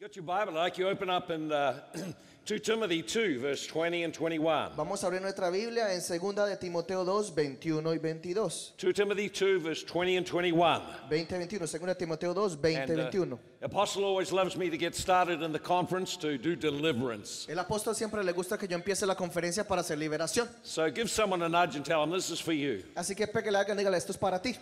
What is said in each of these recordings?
Got your Bible? I'd like you open up in uh, 2 Timothy 2, verse 20 and 21. Vamos a abrir nuestra Biblia en 2 de Timoteo 2, 21 y 22. 2 Timothy 2, verse 20 and 21. 20 y 21. 2 de Timoteo 2, 20 y And, uh, 21. Apostle always loves me to get started in the conference to do deliverance. El apóstol siempre le gusta que yo empiece la conferencia para hacer liberación. So give someone a nudge and tell them this is for you. Así que pégale a alguien y dígale, esto es para ti.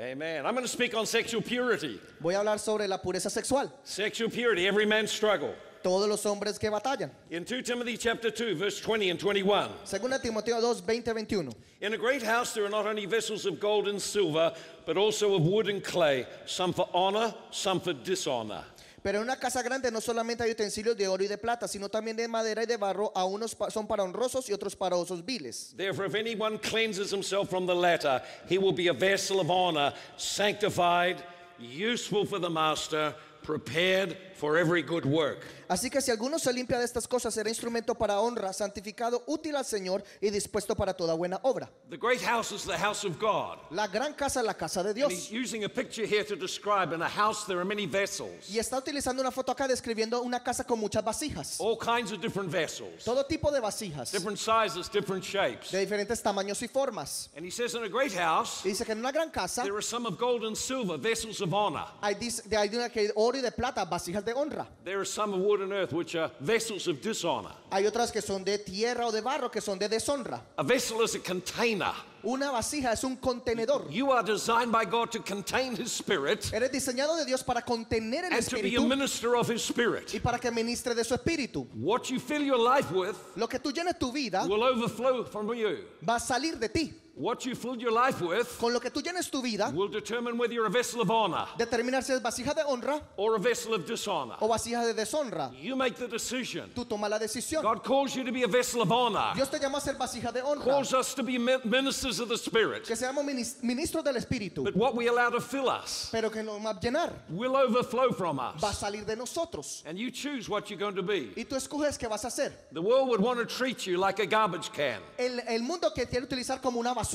Amen. I'm going to speak on sexual purity. Voy a hablar sobre la pureza sexual. Sexual purity, every man's struggle. Todos los hombres que batallan. In 2 Timothy chapter 2, verse 20 and 21. 2 de Timoteo 2, 20 y 21. In a great house there are not only vessels of gold and silver, but also of wood and clay, some for honor, some for dishonor. Pero en una casa grande no solamente hay utensilios de oro y de plata, sino también de madera y de barro, a unos son para honrosos y otros para osos viles. Therefore, if anyone cleanses himself from the latter, he will be a vessel of honor, sanctified, useful for the master, prepared for every good work. Así que si alguno se limpia de estas cosas, será instrumento para honra, santificado, útil al Señor y dispuesto para toda buena obra. The great house is the house of God. La gran casa es la casa de And he's Dios. using a picture here to describe in a house there are many vessels, Y está utilizando una foto acá describiendo una casa con muchas vasijas. all kinds of different vessels, Todo tipo de vasijas, different sizes, different shapes. de diferentes tamaños y formas. And he says in a great house Y dice que en una gran casa there are some of gold and silver, vessels of honor. hay, de- hay una que oro y de plata, vasijas de honra. There are some of wood and earth, which are vessels of dishonor. Hay otras que son de tierra o de barro, que son de deshonra. A vessel is a container. Una vasija es un contenedor. You are designed by God to contain His Spirit Eres diseñado de Dios para contener el and to be a espíritu minister of His Spirit. y para que ministre de su espíritu. What you fill your life with Lo que tú llenes tu vida will overflow from you. va a salir de ti. What you fill your life with Con lo que tú llenes tu vida, will determine whether you're a vessel of honor determinar si es vasija de honra or a vessel of dishonor. o vasija de deshonra. You make the decision. Tú tomas la decisión. God calls you to be a vessel of honor, Dios te llama a ser vasija de honra. calls us to be ministers of the Spirit. Que seamos ministros del espíritu. But what we allow to fill us Pero que nos va a llenar. will overflow from Va a us. salir de nosotros. And you choose what you're going to be. Y tú escoges qué vas a hacer. The world would want to treat you like a garbage can, El, el mundo que quiere utilizar como una basura.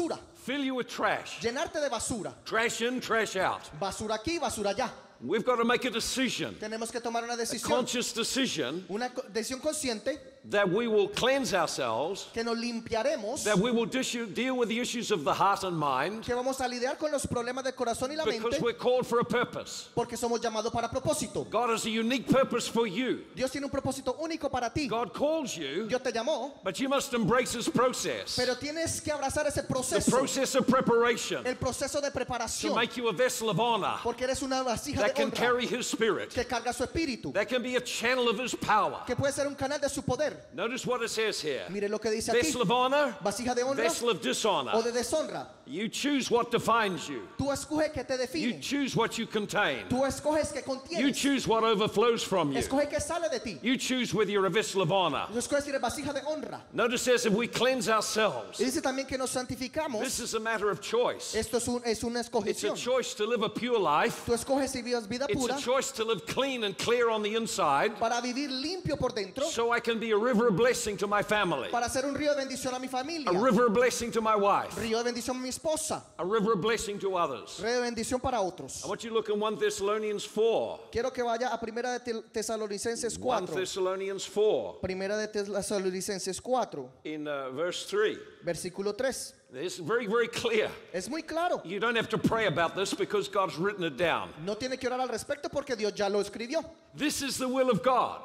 Fill you with trash. Llenarte de basura. Trash in, trash out. Basura aquí, basura allá. We've got to make a decision, Tenemos que tomar una a decisión. conscious decision, Una decisión consciente that we will cleanse ourselves, que nos limpiaremos. that we will dishu- deal with the issues of the heart and mind, Que vamos a lidiar con los problemas del corazón y la because mente. we're called for a purpose. Porque somos llamados para propósito. God has a unique purpose for you. Dios tiene un propósito único para ti. God calls you, Dios te llamó. but you must embrace His process. Pero tienes que abrazar ese proceso, The process of preparation El proceso de preparación, to make you a vessel of honor Porque eres una vasija that de can carry His Spirit, que carga su espíritu. that can be a channel of His power. Que puede ser un canal de su poder. Notice what it says here Mire lo que dice aquí. vessel of honor, Vasija de honra vessel of o dishonor. de deshonra. You choose what defines you. Tú escoges que te You choose what you contain. Tú escoges que You choose what overflows from you. Que sale de ti. You choose whether you're a vessel of honor. Tú escoges si eres vasija de honra. Notice says if we cleanse ourselves, Y dice también que nos santificamos. this is a matter of choice. Esto es, un- es una It's a choice to live a pure life. Tú escoges si vives vida It's a choice to live clean and clear on the inside para vivir limpio por dentro, so I can be a river of blessing to my family, para ser un río de bendición a mi familia, a river of blessing to my wife, río de bendición a mi esposa, a river of blessing to others. río de bendición para otros. I want you to look in 1 Thessalonians 4. Quiero que vaya a Primera de Te- Tesalonicenses 1 Thessalonians 4 Primera de Tesalonicenses 4, in uh, verse 3. versículo 3. It's very, very clear. Es muy claro. You don't have to pray about this because God's written it down. No tiene que orar al respecto porque Dios ya lo escribió. This is the will of God.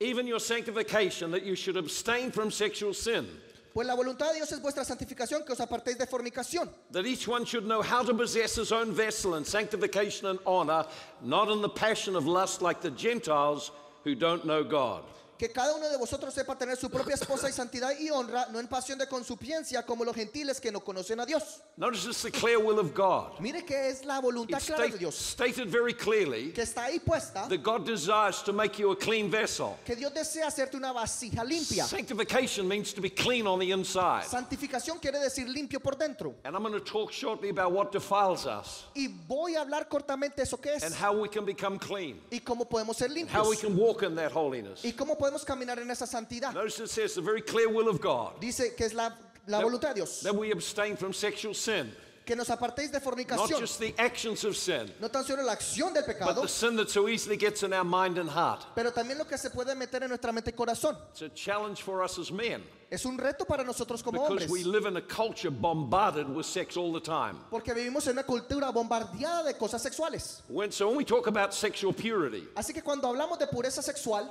Even your sanctification, that you should abstain from sexual sin, Pues la voluntad de Dios es vuestra santificación, que os apartéis de fornicación. that each one should know how to possess his own vessel in sanctification and honor, not in the passion of lust like the Gentiles who don't know God. Que cada uno de vosotros sepa tener su propia esposa y santidad y honra, no en pasión de consupiencia como los gentiles que no conocen a Dios. Notice the clear will of God. Mire que es la voluntad It's clara de Dios, stated very clearly que está ahí puesta, that God desires to make you a clean vessel. que Dios desea hacerte una vasija limpia. Sanctification means to be clean on the inside. Santificación quiere decir limpio por dentro. And I'm going to talk shortly about what defiles us Y voy a hablar cortamente eso que and es how we can become clean, y cómo podemos ser how we limpios can walk in that holiness. y cómo podemos caminar en esa santidad. Notice it says the very clear will of God Dice que es la, la voluntad de Dios, that we abstain from sexual sin. que nos apartéis de not fornicación. just the actions of sin, No tan solo la acción del but pecado, the sin that so easily gets in our mind and heart. pero también lo que se puede meter en nuestra mente y corazón. It's a challenge for us as men Es un reto para nosotros como because hombres. we live in a culture bombarded with sex all the time. Porque vivimos en una cultura bombardeada de cosas sexuales. When, so when we talk about sexual purity, Así que cuando hablamos de pureza sexual,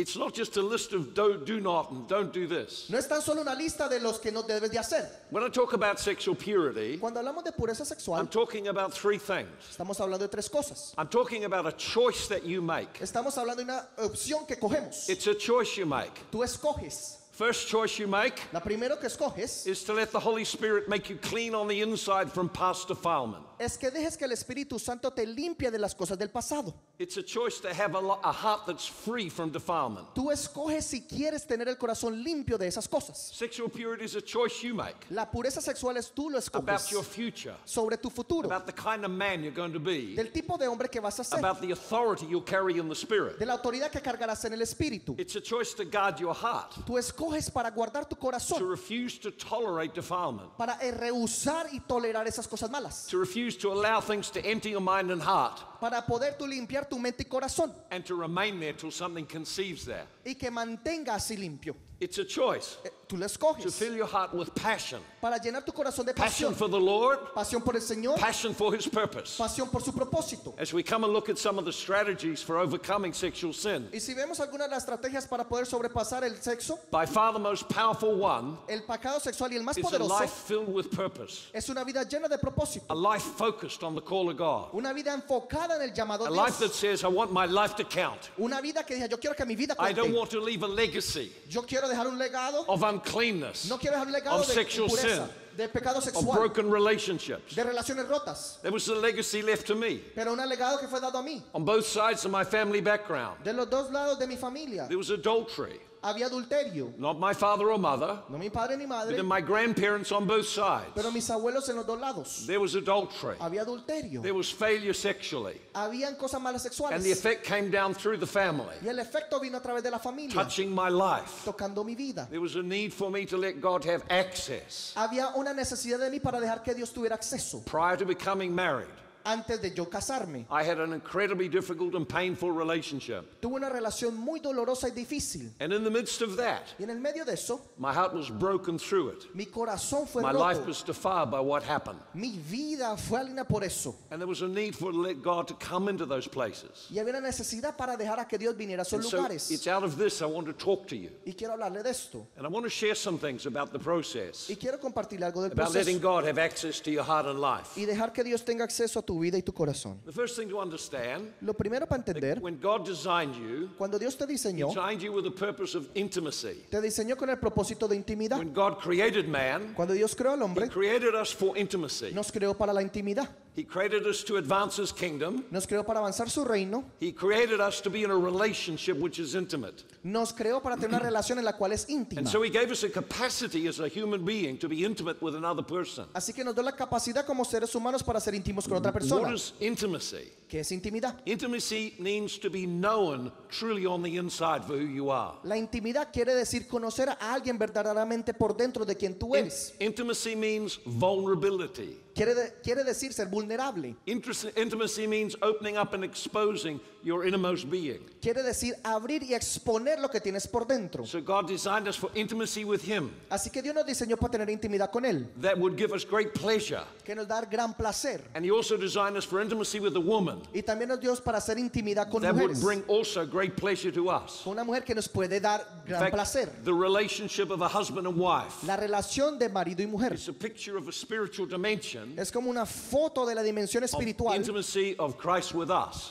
it's not just a list of do, do not and don't do this. no es tan solo una lista de los que no debes de hacer. When I talk about sexual purity, Cuando hablamos de pureza I'm sexual, talking about three things. estamos hablando de tres cosas. I'm talking about a choice that you make. Estamos hablando de una opción que cogemos. It's a choice you make. Tú escoges. First choice you make La primero que escoges is to let the Holy Spirit make you clean on the inside from past defilement. es que dejes que el Espíritu Santo te limpie de las cosas del pasado. It's a choice to have a, a heart that's free from defilement. Tú escoges si quieres tener el corazón limpio de esas cosas. Sexual purity is a choice you make La pureza sexual es tú lo about escoges your future, sobre tu futuro, about the kind of man you're going to be, del tipo de hombre que vas a ser, about the authority you'll carry in the Spirit. de la autoridad que cargarás en el Espíritu. It's a choice to guard your heart, Tú escoges para guardar tu to corazón, refuse to tolerate defilement, para eh, rehusar y tolerar esas cosas malas, to refuse to allow things to enter your mind and heart, para poder tú limpiar tu mente y corazón. And to remain there till something conceives there. y que mantenga así limpio. It's a choice. Eh, Tú to escoges. Fill your heart with passion. Para llenar tu corazón de passion pasión, for the Lord, pasión por el Señor, passion for His purpose. pasión por su propósito. As we come and look at some of the strategies for overcoming sexual sin, Y si vemos algunas de las estrategias para poder sobrepasar el sexo, by far the most powerful one el pecado sexual y el más is a poderoso life filled with purpose, es una vida llena de propósito, a life focused on the call of God, una vida enfocada en el llamado a de life that says, I want my life to count. una vida que diga, yo quiero que mi vida I don't want to leave a legacy yo quiero dejar un legado, of uncleanness, no quiero dejar un legado of de sexual impureza, sin, de pecado of broken relationships. de relaciones rotas, There was a legacy left to me pero un legado que fue dado a mí, on both sides of my family background. de los dos lados de mi familia. There was adultery, Había adulterio, not my father or mother, no mi padre ni but madre, my grandparents on both sides. pero mis abuelos en los dos lados. There was adultery. Había adulterio, There was failure sexually. habían cosas malas And the sexuales. effect came down through the family, Y el efecto vino a través de la familia, touching my life. tocando mi vida. There was a need for me to let God have access. Había una necesidad de mí para dejar que Dios tuviera acceso. Prior to becoming married, Antes de yo casarme, I had an incredibly difficult and painful relationship. tuve una relación muy dolorosa y difícil. And in the midst of that, Y en el medio de eso, my heart was broken through it. mi corazón fue My life was defiled by what happened. Mi vida fue alina por eso. And there was a need for let God to come into those places. Y había una necesidad para dejar a que Dios viniera a esos And so lugares. it's out of this I want to talk to you. Y quiero hablarle de esto. And I want to share some things about the process, Y quiero compartirle algo del about letting. God have access to your heart and life. Y dejar que Dios tenga acceso a tu vida y tu corazón. The first thing to understand Lo primero para entender, when God designed you, cuando Dios te He diseñó, designed you with a purpose of intimacy. te diseñó con el propósito de intimidad. When God created man, Cuando Dios creó al He hombre, created us for intimacy. nos creó para la intimidad. He created us to advance His kingdom. Nos creó para avanzar su reino. He created us to be in a relationship which is intimate. Nos creó para tener una relación en la cual es íntima. And so He gave us a capacity as a human being to be intimate with another person. Así que nos da la capacidad como seres humanos para ser íntimos con otra persona. is intimacy? ¿Qué es intimidad? Intimacy means to be known truly on the inside for who you are. La intimidad quiere decir conocer a alguien verdaderamente por dentro de quien tú In- eres. intimacy means vulnerability. Quiere, de- quiere decir ser vulnerable. Intimacy means opening up and exposing your innermost being. Quiere decir abrir y exponer lo que tienes por dentro. So God designed us for intimacy with Him. Así que Dios nos diseñó para tener intimidad con Él, That would give us great pleasure. que nos da gran placer. And He also designed us for intimacy with a woman. Y también nos dio para hacer intimidad con That would mujeres. bring also great pleasure to us. Una mujer que nos puede dar gran fact, placer. the relationship of a husband and wife La relación de marido y mujer is a picture of a spiritual dimension es como una foto de la dimensión espiritual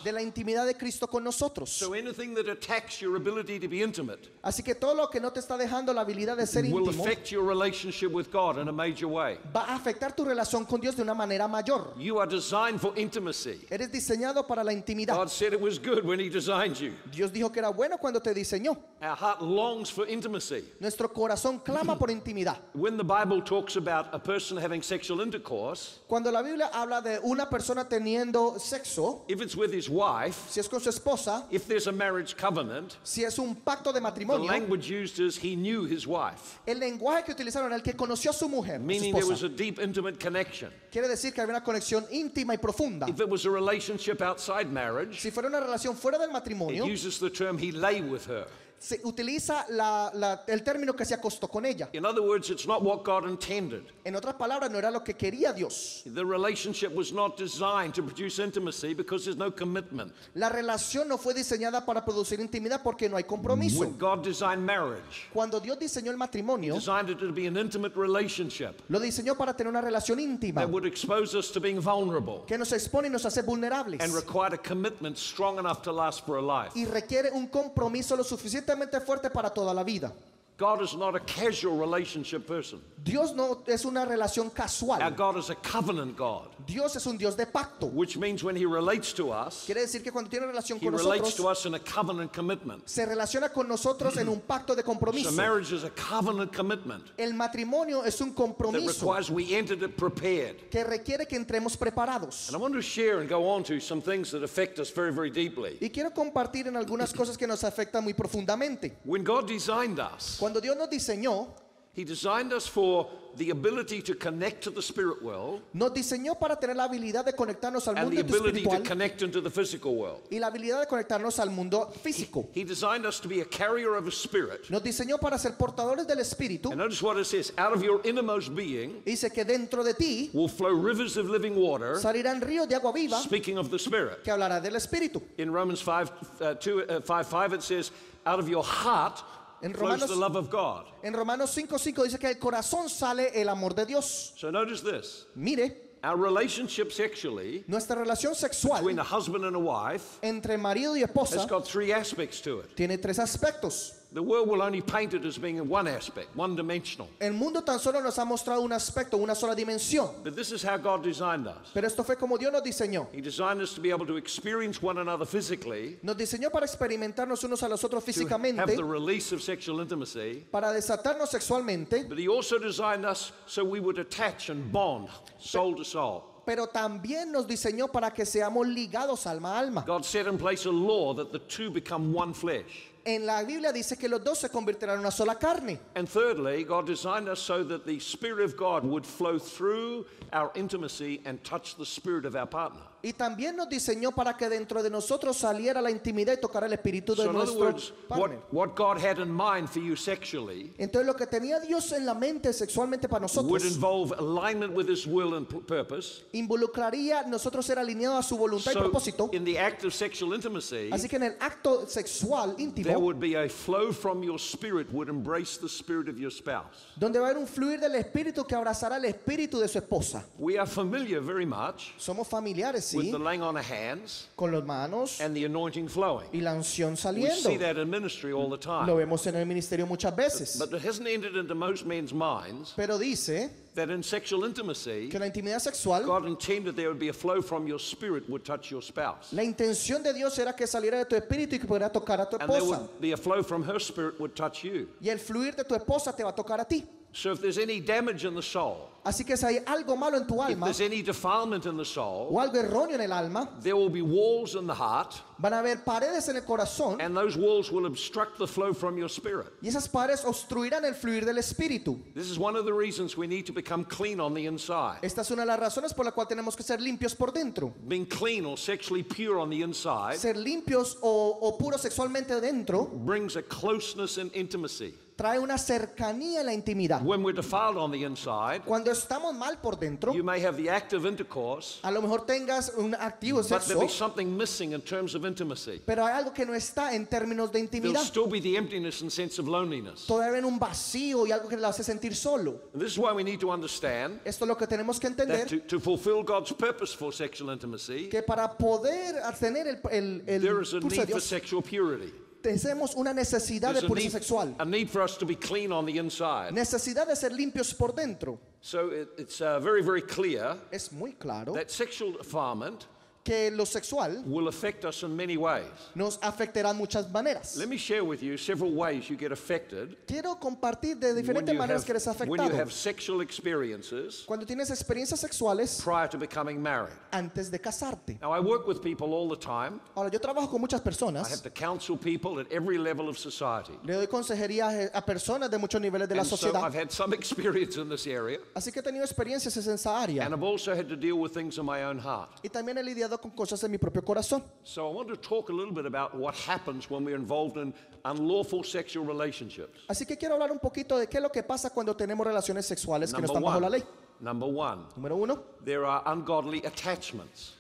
de la intimidad de Cristo con nosotros. So anything that attacks your ability to be intimate Así que todo lo que no te está dejando la habilidad de ser will íntimo affect your relationship with God in a major way. va a afectar tu relación con Dios de una manera mayor. You are designed for intimacy. Eres diseñado para la intimidad. God said it was good when He designed you. Dios dijo que era bueno cuando te diseñó. Our heart longs for intimacy. Nuestro corazón clama por intimidad. When the Bible talks about a person having sexual intercourse, Cuando la Biblia habla de una persona teniendo sexo, if it's with his wife, si es con su esposa, if there's a marriage covenant, si es un pacto de the matrimonio, language used is he knew his wife, el lenguaje que utilizaron el que conoció a su mujer, su meaning there was esposa, a deep, intimate connection. quiere decir que había una conexión íntima y profunda. If it was a relationship outside marriage, Si fuera una relación fuera del it matrimonio, uses the term he lay with her. Se utiliza la- la- el término que se acostó con ella. In other words, it's not what God intended. En otras palabras, no era lo que quería Dios. The relationship was not designed to produce intimacy because there's no commitment. La relación no fue diseñada para producir intimidad porque no hay compromiso. When God designed marriage, Cuando Dios diseñó el matrimonio, designed it to be an intimate relationship lo diseñó para tener una relación íntima that would expose us to being vulnerable que nos expone y nos hace vulnerables and required a commitment strong enough to last for a life. y requiere un compromiso lo suficientemente fuerte para toda la vida. God is not a casual relationship person. Dios no es una relación Our casual. God is a covenant God, Dios es un Dios de pacto. which means when He relates to us, Quiere decir que cuando tiene relación He con relates to us in a covenant commitment. se relaciona con nosotros en un pacto de So compromiso. marriage is a covenant commitment El matrimonio es un compromiso. that requires we entered it prepared. que requiere que entremos preparados. And I want to share and go on to some things that affect us very, very deeply. Y quiero compartir en algunas cosas que nos afectan muy profundamente. When God designed us, Cuando Dios nos diseñó, He designed us for the ability to connect to the spirit world nos diseñó para tener la habilidad de conectarnos al and the mundo ability to connect into the physical world. y la habilidad de conectarnos al mundo físico. He designed us to be a carrier of a spirit. Nos diseñó para ser portadores del espíritu. And notice what it says out of your innermost being Dice que dentro de ti will flow rivers of living water, salirán ríos de agua viva speaking of the spirit. que hablará del espíritu. In Romans 5, uh, 2, uh, 5, 5, it says, out of your heart En Romanos- the love of God. En Romanos 5:5 dice que del corazón sale el amor de Dios. So notice this. Mire, Our relationship sexually nuestra relación between sexual a husband and a wife entre marido y has esposa got three aspects to it. tiene tres aspectos. The world will only paint it as being in one aspect, one dimensional. El mundo tan solo nos ha mostrado un aspecto, una sola dimensión. But this is how God designed us. Pero esto fue como Dios nos diseñó. He designed us to be able to experience one another physically, Nos diseñó para experimentarnos unos a los otros to have the release of sexual intimacy. para desatarnos sexualmente, But He also designed us so we would attach and bond soul to soul. pero también nos diseñó para que seamos ligados alma a alma. God set in place a law that the two become one flesh. En la Biblia dice que los dos se convertirán en una sola carne. And thirdly, God designed us so that the Spirit of God would flow through our intimacy and touch the spirit of our partner. Y también nos diseñó para que dentro de nosotros saliera la intimidad y tocara el espíritu de So, nuestro words, what, partner. what God had in mind for you sexually Entonces lo que tenía Dios en la mente sexualmente para would nosotros involve alignment with His will and purpose. involucraría nosotros ser alineados a su voluntad y So, propósito. in the act of sexual intimacy, Así que en el acto sexual there íntimo, would be a flow from your spirit would embrace the spirit of your spouse. donde va a haber un fluir del espíritu que abrazará el espíritu de su esposa. We are familiar very much Somos familiares, with the laying on of hands con las manos and the anointing flowing. y la unción We saliendo. see that in ministry all the Lo time. vemos en el ministerio muchas veces. But it hasn't entered into most men's minds Pero dice that in sexual intimacy, que la intimidad sexual, God intended there would be a flow from your spirit would touch your spouse. la intención de Dios era que saliera de tu espíritu y que pudiera tocar a tu And there esposa. would be a flow from her spirit would touch you. Y el fluir de tu esposa te va a tocar a ti. So if there's any damage in the soul, Así que si hay algo malo en tu if alma there's any defilement in the soul, o algo erróneo en el alma, there will be walls in the heart, van a haber paredes en el corazón and those walls will obstruct the flow from your spirit. y esas paredes obstruirán el fluir del espíritu. This is one of the reasons we need to become clean on the inside. Esta es una de las razones por la cual tenemos que ser limpios por dentro. Being clean or sexually pure on the inside Ser limpios o, o puros sexualmente dentro brings a closeness and intimacy. Trae una cercanía en la intimidad. When we're defiled on the inside, Cuando estamos mal por dentro, you may have the intercourse, a lo mejor tengas un activo but there'll be sexo, something missing in terms of intimacy. pero hay algo que no está en términos de There'll intimidad. still be the emptiness and sense of loneliness. Todavía hay un vacío y algo que le hace sentir solo. And this is why we need to understand Esto es lo que tenemos que that entender, to, to fulfill God's purpose for sexual intimacy, que para poder tener el, el, el there is a need for sexual purity. Tenemos una necesidad There's de a pureza need, sexual. a need for us to be clean on the inside. Necesidad de ser limpios por dentro. So it, it's uh, very, very clear Es muy claro that sexual defilement que lo sexual will affect us in many ways. nos afectará en muchas maneras. Let me share with you several ways you get affected Quiero compartir de diferentes maneras que eres have, when you afectado have sexual experiences cuando tienes experiencias sexuales prior to becoming married. antes de casarte. Now, I work with people all the time. Ahora, yo trabajo con muchas I have personas. to counsel people at every level of society. Le doy consejería a personas de muchos niveles de la And so sociedad. I've had some experience in this area, Así que he tenido experiencias en esa área. and I've also had to deal with things in my own heart. Y también he lidiado con cosas en mi propio corazón. So I want to talk a little bit about what happens when we're involved in unlawful sexual relationships. Así que quiero hablar un poquito de qué es lo que pasa cuando tenemos relaciones sexuales que no están bajo la ley. number one, Número uno, there are ungodly attachments.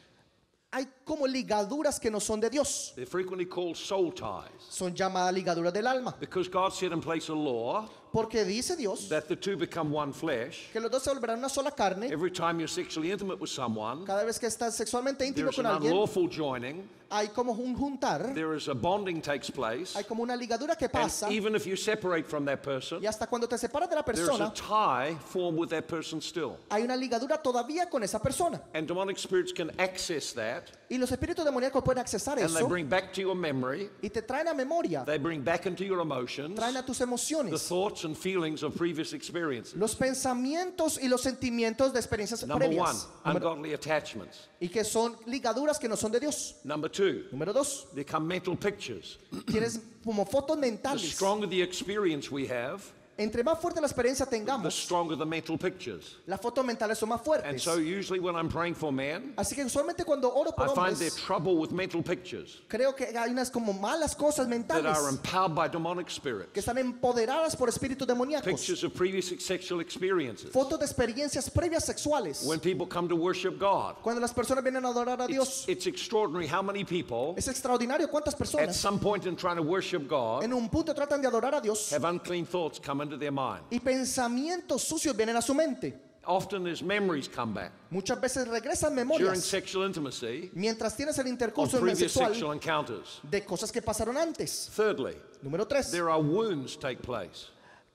hay como ligaduras que no son de Dios. They're frequently called soul ties Son llamadas ligaduras del alma. because God set in place a law Porque dice Dios that the two become one flesh. que los dos se volverán una sola carne. Every time you're sexually intimate with someone, Cada vez que estás sexualmente íntimo con an alguien, unlawful joining, hay como un juntar, there is a bonding takes place, hay como una ligadura que and pasa. even if you separate from that person, Y hasta cuando te separas de la there's a persona, tie formed with that person still. hay una ligadura todavía con esa persona. And demonic spirits can access that, Y los espíritus demoníacos pueden accesar and they eso bring back to your memory, y te traen a memoria, they bring back into your emotions traen a tus the emociones, thoughts and feelings of previous experiences. los pensamientos y los sentimientos de experiencias Number one, previas. Número- ungodly attachments. y que son ligaduras que no son de Dios. Number two, Número dos, they come mental pictures. tienes como fotos The mentales. stronger the experience we have, Entre más fuerte la experiencia the tengamos, stronger the mental pictures. las fotos mentales son más And fuertes. so, usually, when I'm praying for men, Así que usualmente cuando oro por I find their hombres, trouble with mental pictures creo que hay unas como malas cosas that mentales are empowered by demonic que spirits, están empoderadas por espíritus demoníacos. pictures of previous sexual experiences. Fotos de experiencias previas sexuales. When people come to worship God, Cuando las personas vienen a adorar a it's, Dios, it's extraordinary how many people, es extraordinario cuántas at personas some point in trying to worship God, en un punto tratan de adorar a Dios have unclean thoughts come into their mind. y pensamientos sucios vienen a su mente. Often, as memories come back Muchas veces regresan during memorias sexual intimacy mientras tienes el of intercurso previous sexual sexual encounters. de cosas que pasaron antes. Thirdly, Número tres, there are wounds take place.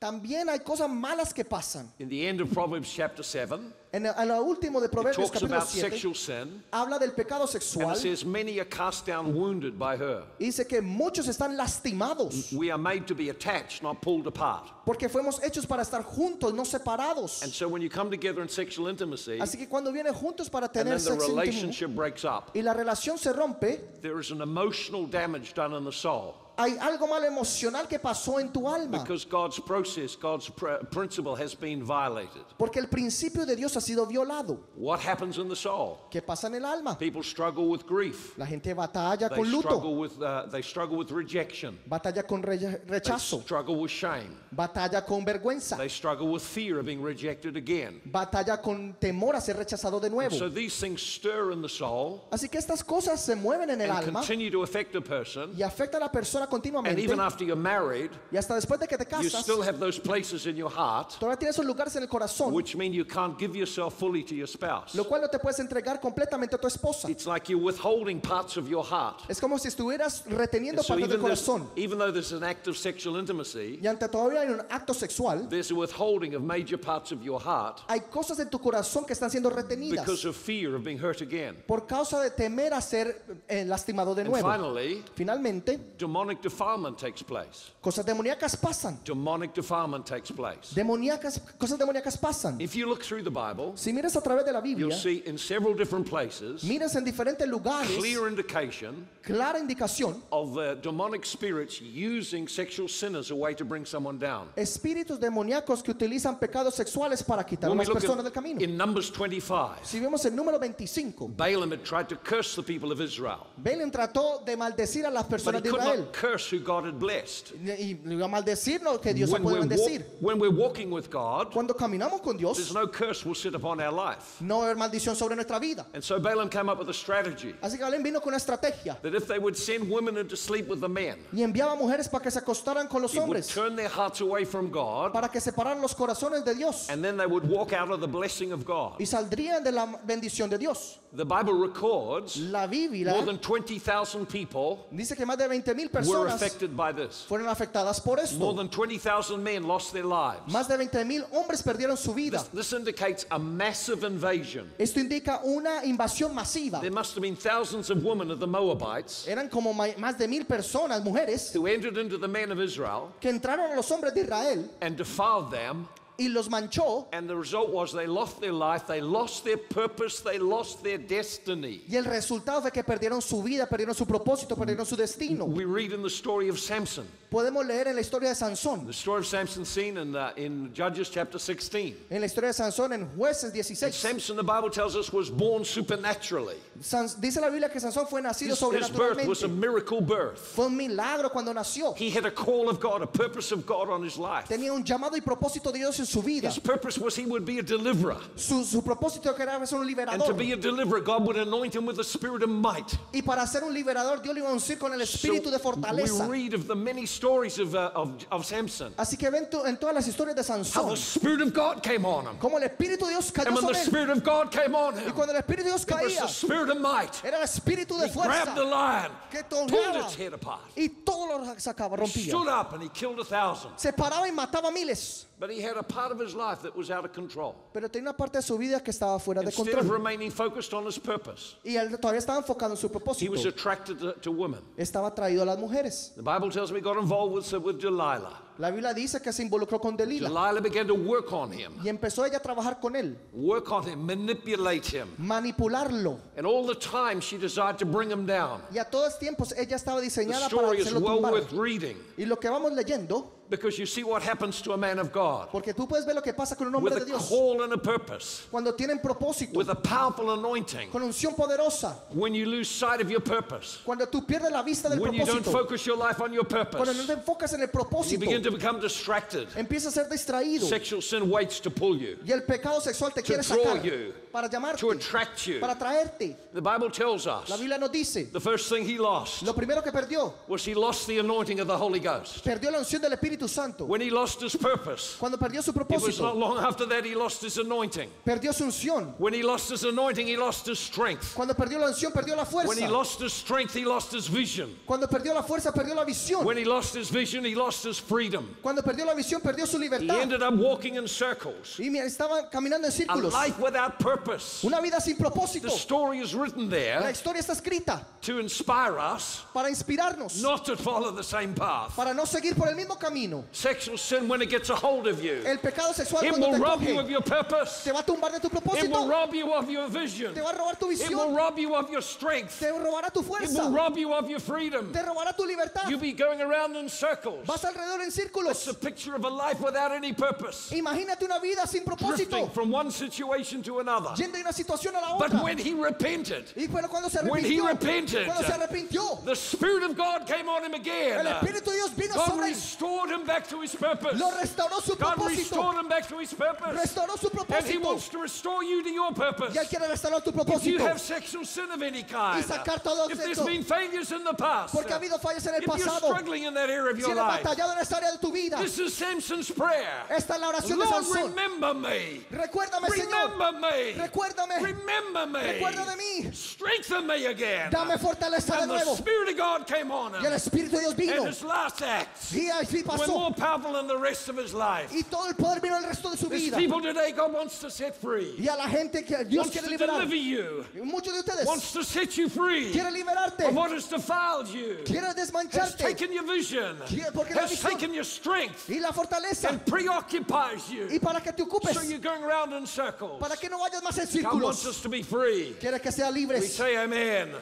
También hay cosas malas que pasan. In the end of Proverbs chapter 7, En, en lo último de it Proverbios talks capítulo about 7 sexual sin, habla del pecado and sexual it says, Many are cast down wounded by her. y dice que muchos están lastimados We are made to be attached, not pulled apart. porque fuimos hechos para estar juntos, no separados. And so when you come together in sexual intimacy, Así que cuando vienen juntos para and tener then the sexo íntimo relationship breaks up, y la relación se rompe, there is an emotional damage done in the soul. Hay algo mal emocional que pasó en tu alma. Because God's process, God's pr- principle has been violated. Porque el principio de Dios ha sido violado. What happens in the soul? ¿Qué pasa en el alma? People struggle with grief. La gente batalla They con luto, struggle with, uh, they struggle with rejection. batalla con re- They rechazo, struggle with shame. batalla con vergüenza, They struggle with fear of being rejected again. batalla con temor a ser rechazado de nuevo. So these things stir in the soul Así que estas cosas se mueven en el and alma continue to affect a person. y afecta a la persona And even after you're married, Y hasta después de que te you casas, still have those places in your heart todavía tienes esos lugares en el corazón, which mean you can't give yourself fully to your spouse. lo cual no te puedes entregar completamente a tu esposa. It's like you're withholding parts of your heart. Es como si estuvieras reteniendo And so del corazón. even though there's an act of sexual intimacy, Y ante todavía hay un acto sexual, there's a withholding of major parts of your heart hay cosas en tu corazón que están siendo retenidas because of fear of being hurt again. por causa de temer a ser eh, lastimado de And nuevo. finally, Finalmente, demonic defilement takes place. cosas demoníacas pasan. Demonic defilement takes place. Demoníacas, cosas demoníacas pasan. If you look through the Bible, Si miras a través de la you'll Biblia, see in several different places miras en diferentes lugares, clear indication clara indicación, of the demonic spirits using sexual sin as a way to bring someone down. espíritus demoníacos que utilizan pecados sexuales para quitar a las personas del camino. in Numbers 25, Si vemos el número 25, Balaam had tried to curse the people of Israel, Balaam trató de maldecir a las personas de Israel. Curse who God had blessed. Y iba a maldecir lo que Dios se When we're, bendecir. when we're walking with God, Cuando caminamos con there's no curse will sit upon our life. no va a haber maldición sobre nuestra vida. And so Balaam came up with a strategy Así que Balaam vino con una estrategia that if they would send women into sleep with the men, y enviaba mujeres para que se acostaran con los it would hombres, turn their hearts away from God, para que separaran los corazones de Dios and then they would walk out of the blessing of God. y saldrían de la bendición de Dios. The Bible records La Biblia more than 20,000 people dice que más de 20 mil were personas affected by this. fueron afectadas por More esto. than 20,000 men lost their lives. Más de 20 mil hombres perdieron su vida. This, this indicates a massive invasion. Esto indica una invasión masiva. There must have been thousands of women of the Moabites Eran como ma- más de mil personas, mujeres, who entered into the men of Israel que entraron a los hombres de Israel and defiled them. Y los manchó. And the result was they lost their life, they lost their purpose, they lost their destiny. Y el resultado fue que perdieron su vida, perdieron su propósito, perdieron su destino. We read in the story of Samson. Podemos leer en la historia de Sansón. The story of Samson seen in, uh, in Judges chapter 16. En la historia de Sansón en Jueces 16. Samson, the Bible tells us, was born supernaturally. Sans- dice la Biblia que Sansón fue nacido His, his birth was a sobrenaturalmente. miracle birth. Fue un milagro cuando nació. He had a call of God, a purpose of God on his life. Tenía un llamado y propósito de Dios en su vida. His purpose was he would be a deliverer. Su, su propósito era ser un And to liberador. be a deliverer, God would anoint him with the spirit of might. Y para ser un liberador, Dios le iba a uncir con el espíritu de So fortaleza. we read of the many stories of, uh, of, of Samson. Así que ven en todas las historias de How Sansón, the Spirit of God came on him. como el espíritu de Dios cayó And when the sobre él. Spirit of God came on Y him, cuando el espíritu de Dios it was caía, the Spirit of might. era el espíritu de He grabbed the fuerza lion, que pulled toreaba its head apart, y todo lo sacaba, rompía. stood up, and he killed a thousand. Se paraba y mataba miles. But he had a part of his life that was out of control. Pero tenía una parte de su vida que estaba fuera de Instead of control. remaining focused on his purpose, Y él todavía estaba enfocado en su he propósito. was attracted to, to women. Estaba atraído a las mujeres. The Bible tells me he got involved with, with Delilah. La Biblia dice que se involucró con Delila. Delilah began to work on him, Y empezó ella a trabajar con él, work on him, manipulate him. manipularlo. And all the time she desired to bring him down. Y a todos tiempos ella estaba diseñada para hacerlo well tumbar. worth reading Y lo que vamos leyendo, because you see what happens to a man of God porque tú puedes ver lo que pasa con un with hombre de a Dios call and a purpose, cuando tienen propósito, with a powerful anointing. con unción poderosa, When you lose sight of your purpose, cuando tú pierdes la vista del when you don't propósito, focus your life on your cuando no purpose, te enfocas en el you propósito, begin to become distracted. empiezas a ser distraído. Sexual sin waits to pull you, y el pecado sexual te quiere draw sacar. you, para llamarte, to attract you. para traerte. The Bible tells us La Biblia nos dice, the first thing he lost lo primero que perdió, was he lost the anointing of the Holy Ghost. perdió la unción del Espíritu Santo. When he lost his purpose, Cuando perdió su it was not long after that he lost his anointing. perdió su unción. When he lost his anointing, he lost his strength. Cuando perdió la unción, perdió la When he lost his strength, he lost his vision. Cuando perdió la fuerza, perdió la visión. When he lost his vision, he lost his freedom. Cuando perdió la visión, perdió su He ended up walking in circles. Y estaba caminando en A life without purpose. Una vida sin propósito. The story is written La there historia está escrita to inspire us para inspirarnos, not to follow the same path. para no seguir por el mismo camino. Sexual sin, when it gets a hold of you, El pecado sexual it cuando will te rob you of your purpose. te va a tumbar de tu It will rob you of your vision. te va a robar tu It will rob you of your strength. te robará tu It will rob you of your freedom. te robará tu libertad. You'll be going around in circles. Vas alrededor en It's a picture of a life without any purpose. Imagínate una vida sin Drifting from one situation to another. Yendo de una situación a la But when he repented, Y cuando se When he repented, cuando se arrepintió, the Spirit of God came on him again. el Espíritu de Dios vino God sobre restored him back to his purpose. lo restauró su God propósito, restored him back to his purpose. restauró su And he propósito. wants to restore you to your purpose. Y él quiere restaurar tu If you propósito, have sexual sin of any kind, sacar todo if there's been failures in the past, porque ha habido fallas en el if you're pasado. struggling in that area of Si your life, batallado en área de tu vida, this is Samson's prayer. esta es la oración de Lord, remember me. Recuérdame, Señor, Remember me. Recuérdame, Remember me. recuerda de mí, Strengthen me again. dame fortaleza de And the. Spirit of God came on him. Y el Espíritu de Dios vino, And his last acts y así were pasó, more powerful than the rest of his life. y todo el poder vino al resto de su There's vida. people today God wants to set free. Y a la gente que Dios Wants quiere to deliver you. muchos de ustedes Wants to set you free quiere liberarte, of what has defiled you. quiere desmancharte. Has taken your vision. Porque Has taken your strength. y la fortaleza, And preoccupies you. y para que te ocupes, So you're going around in circles. para que no vayas más God wants círculos, us to be free. quiere que sean We libres. say amen.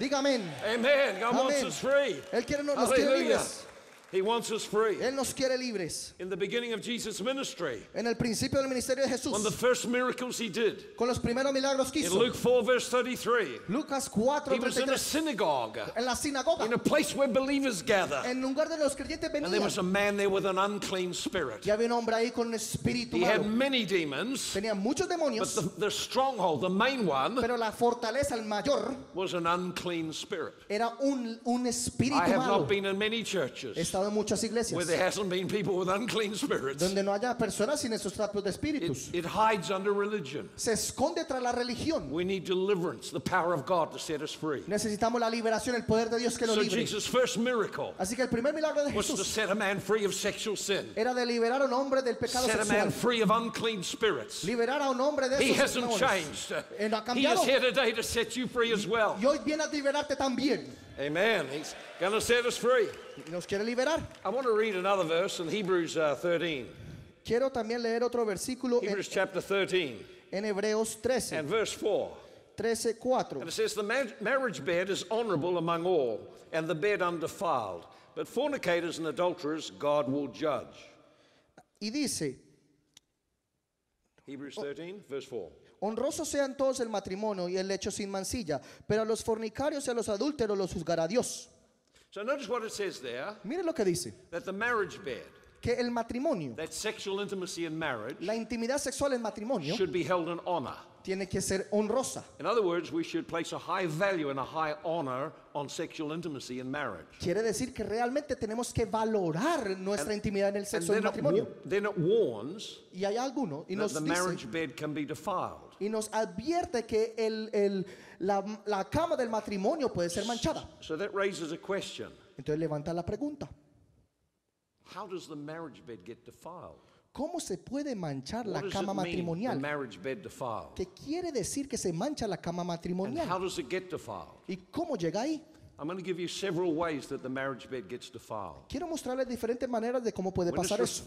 Amen. God wants Amén. us free. Él quiere, nos quiere Hallelujah. libres, He wants us free. Él nos quiere libres. In the beginning of Jesus' ministry, En el principio del ministerio de one of the first miracles he did, con los primeros milagros que in Luke 4, verse 33, Lucas 4, he was in a synagogue, en la sinagoga, in a place where believers gather. en lugar de los creyentes And there was a man there with an unclean spirit. y había un hombre ahí con un espíritu He had many demons, Tenía muchos but the, the stronghold, the main one, pero la fortaleza, el mayor, was an unclean spirit. era un, un I have malo. not been in many churches estado en muchas iglesias where there hasn't been people with unclean spirits. donde no haya personas sin esos trapos de espíritus. It, it hides under religion. Se esconde tras la religión. We need deliverance, the power of God to set us free. Necesitamos la liberación, el poder de Dios que nos So libre. Jesus' first miracle Así que el primer milagro de was to Jesús set a man free of sexual sin, era de liberar a un hombre del pecado set a man free of unclean spirits. Liberar a un hombre de He esos hasn't changed. Eh, no ha He is here today to set you free as well. Y hoy viene a liberarte también. Amen. He's going to set us free. Y nos quiere liberar. I want to read another verse in Hebrews uh, 13. Quiero también leer otro versículo en, Hebrews chapter 13 en Hebreos 13, and verse 4. 13, 4. And it says, The ma- marriage bed is honorable among all, and the bed undefiled. But fornicators and adulterers God will judge. Y dice, Hebrews 13, verse 4. honrosos sean todos el matrimonio y el lecho sin mancilla, pero a los fornicarios y a los adúlteros los juzgará Dios. So notice what it says there Mire lo que dice, that the marriage bed, que el matrimonio, that sexual intimacy in marriage, la intimidad sexual en matrimonio, should be held in honor. Tiene que ser honrosa. In other words, we should place a high value and a high honor on sexual intimacy in marriage. Quiere decir que realmente tenemos que valorar nuestra intimidad en el sexo del it, matrimonio. then it warns Y hay alguno, y nos the dice, marriage bed can be defiled. y nos advierte que el, el- la, la cama del matrimonio puede ser manchada. So that raises a question. Entonces levanta la pregunta, How does the marriage bed get defiled? ¿Cómo se puede manchar la cama matrimonial? ¿Qué quiere decir que se mancha la cama matrimonial? does it get defiled? ¿Y cómo llega ahí? I'm going to give you several ways that the marriage bed gets defiled. Quiero mostrarles diferentes maneras de cómo puede pasar eso.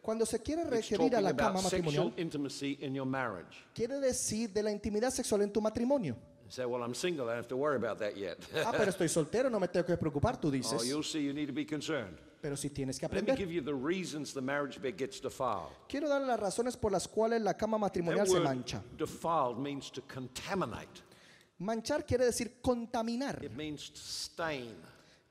Cuando se quiere referir a la cama matrimonial, quiere decir de la intimidad sexual en tu matrimonio. Say, well, I'm single, I don't have to worry about that yet. Ah, pero estoy soltero, no me tengo que preocupar, tú oh, dices. you'll see you need to be concerned. Pero sí tienes que Let me aprender. give you the reasons the marriage bed gets defiled. Quiero dar las razones por las cuales la cama matrimonial That se word mancha. defiled means to contaminate. Manchar quiere decir contaminar. It means to stain.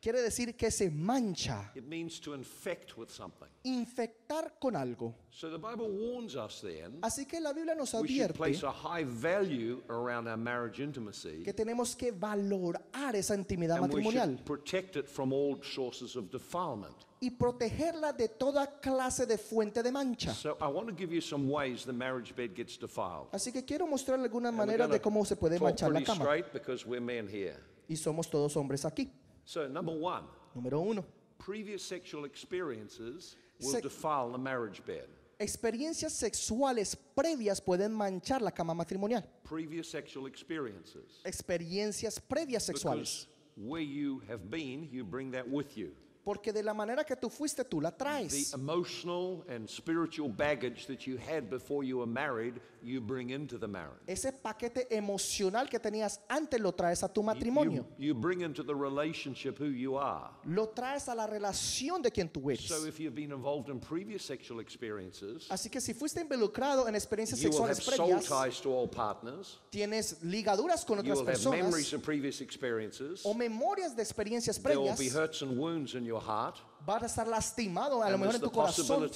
Quiere decir que se mancha. It means to infect with something. Infectar con algo. So the Bible warns us then Así que la Biblia nos we should advierte place a high value around our marriage intimacy que tenemos que valorar esa intimidad and we matrimonial should protect it from all sources of defilement. y protegerla de toda clase de fuente de mancha. So I want to give you some ways the marriage bed gets defiled. Así que quiero mostrarle algunas And we're maneras de cómo se puede talk manchar la pretty cama. straight because we're men here. Y somos todos hombres aquí. So number one, Número uno, previous sexual experiences will Sex- defile the marriage bed. experiencias sexuales previas pueden manchar la cama matrimonial. Previous sexual experiences. Experiencias previas sexuales. Because where you have been, you bring that with you. Porque de la manera que tú fuiste, tú la The traes. emotional and spiritual baggage that you had before you were married, you bring into the marriage. Ese paquete emocional que tenías antes lo traes a tu You- matrimonio. You, you bring into the relationship who you are. Lo traes a la relación de quien tú eres. So if you've been involved in previous sexual experiences, Así que si fuiste involucrado en experiencias you will have sexuales soul previas, ties to all partners. tienes ligaduras con You otras have memories personas of previous experiences. o memorias de experiencias There will previas, be hurts and wounds in your heart. Vas a estar lastimado a lo mejor en tu corazón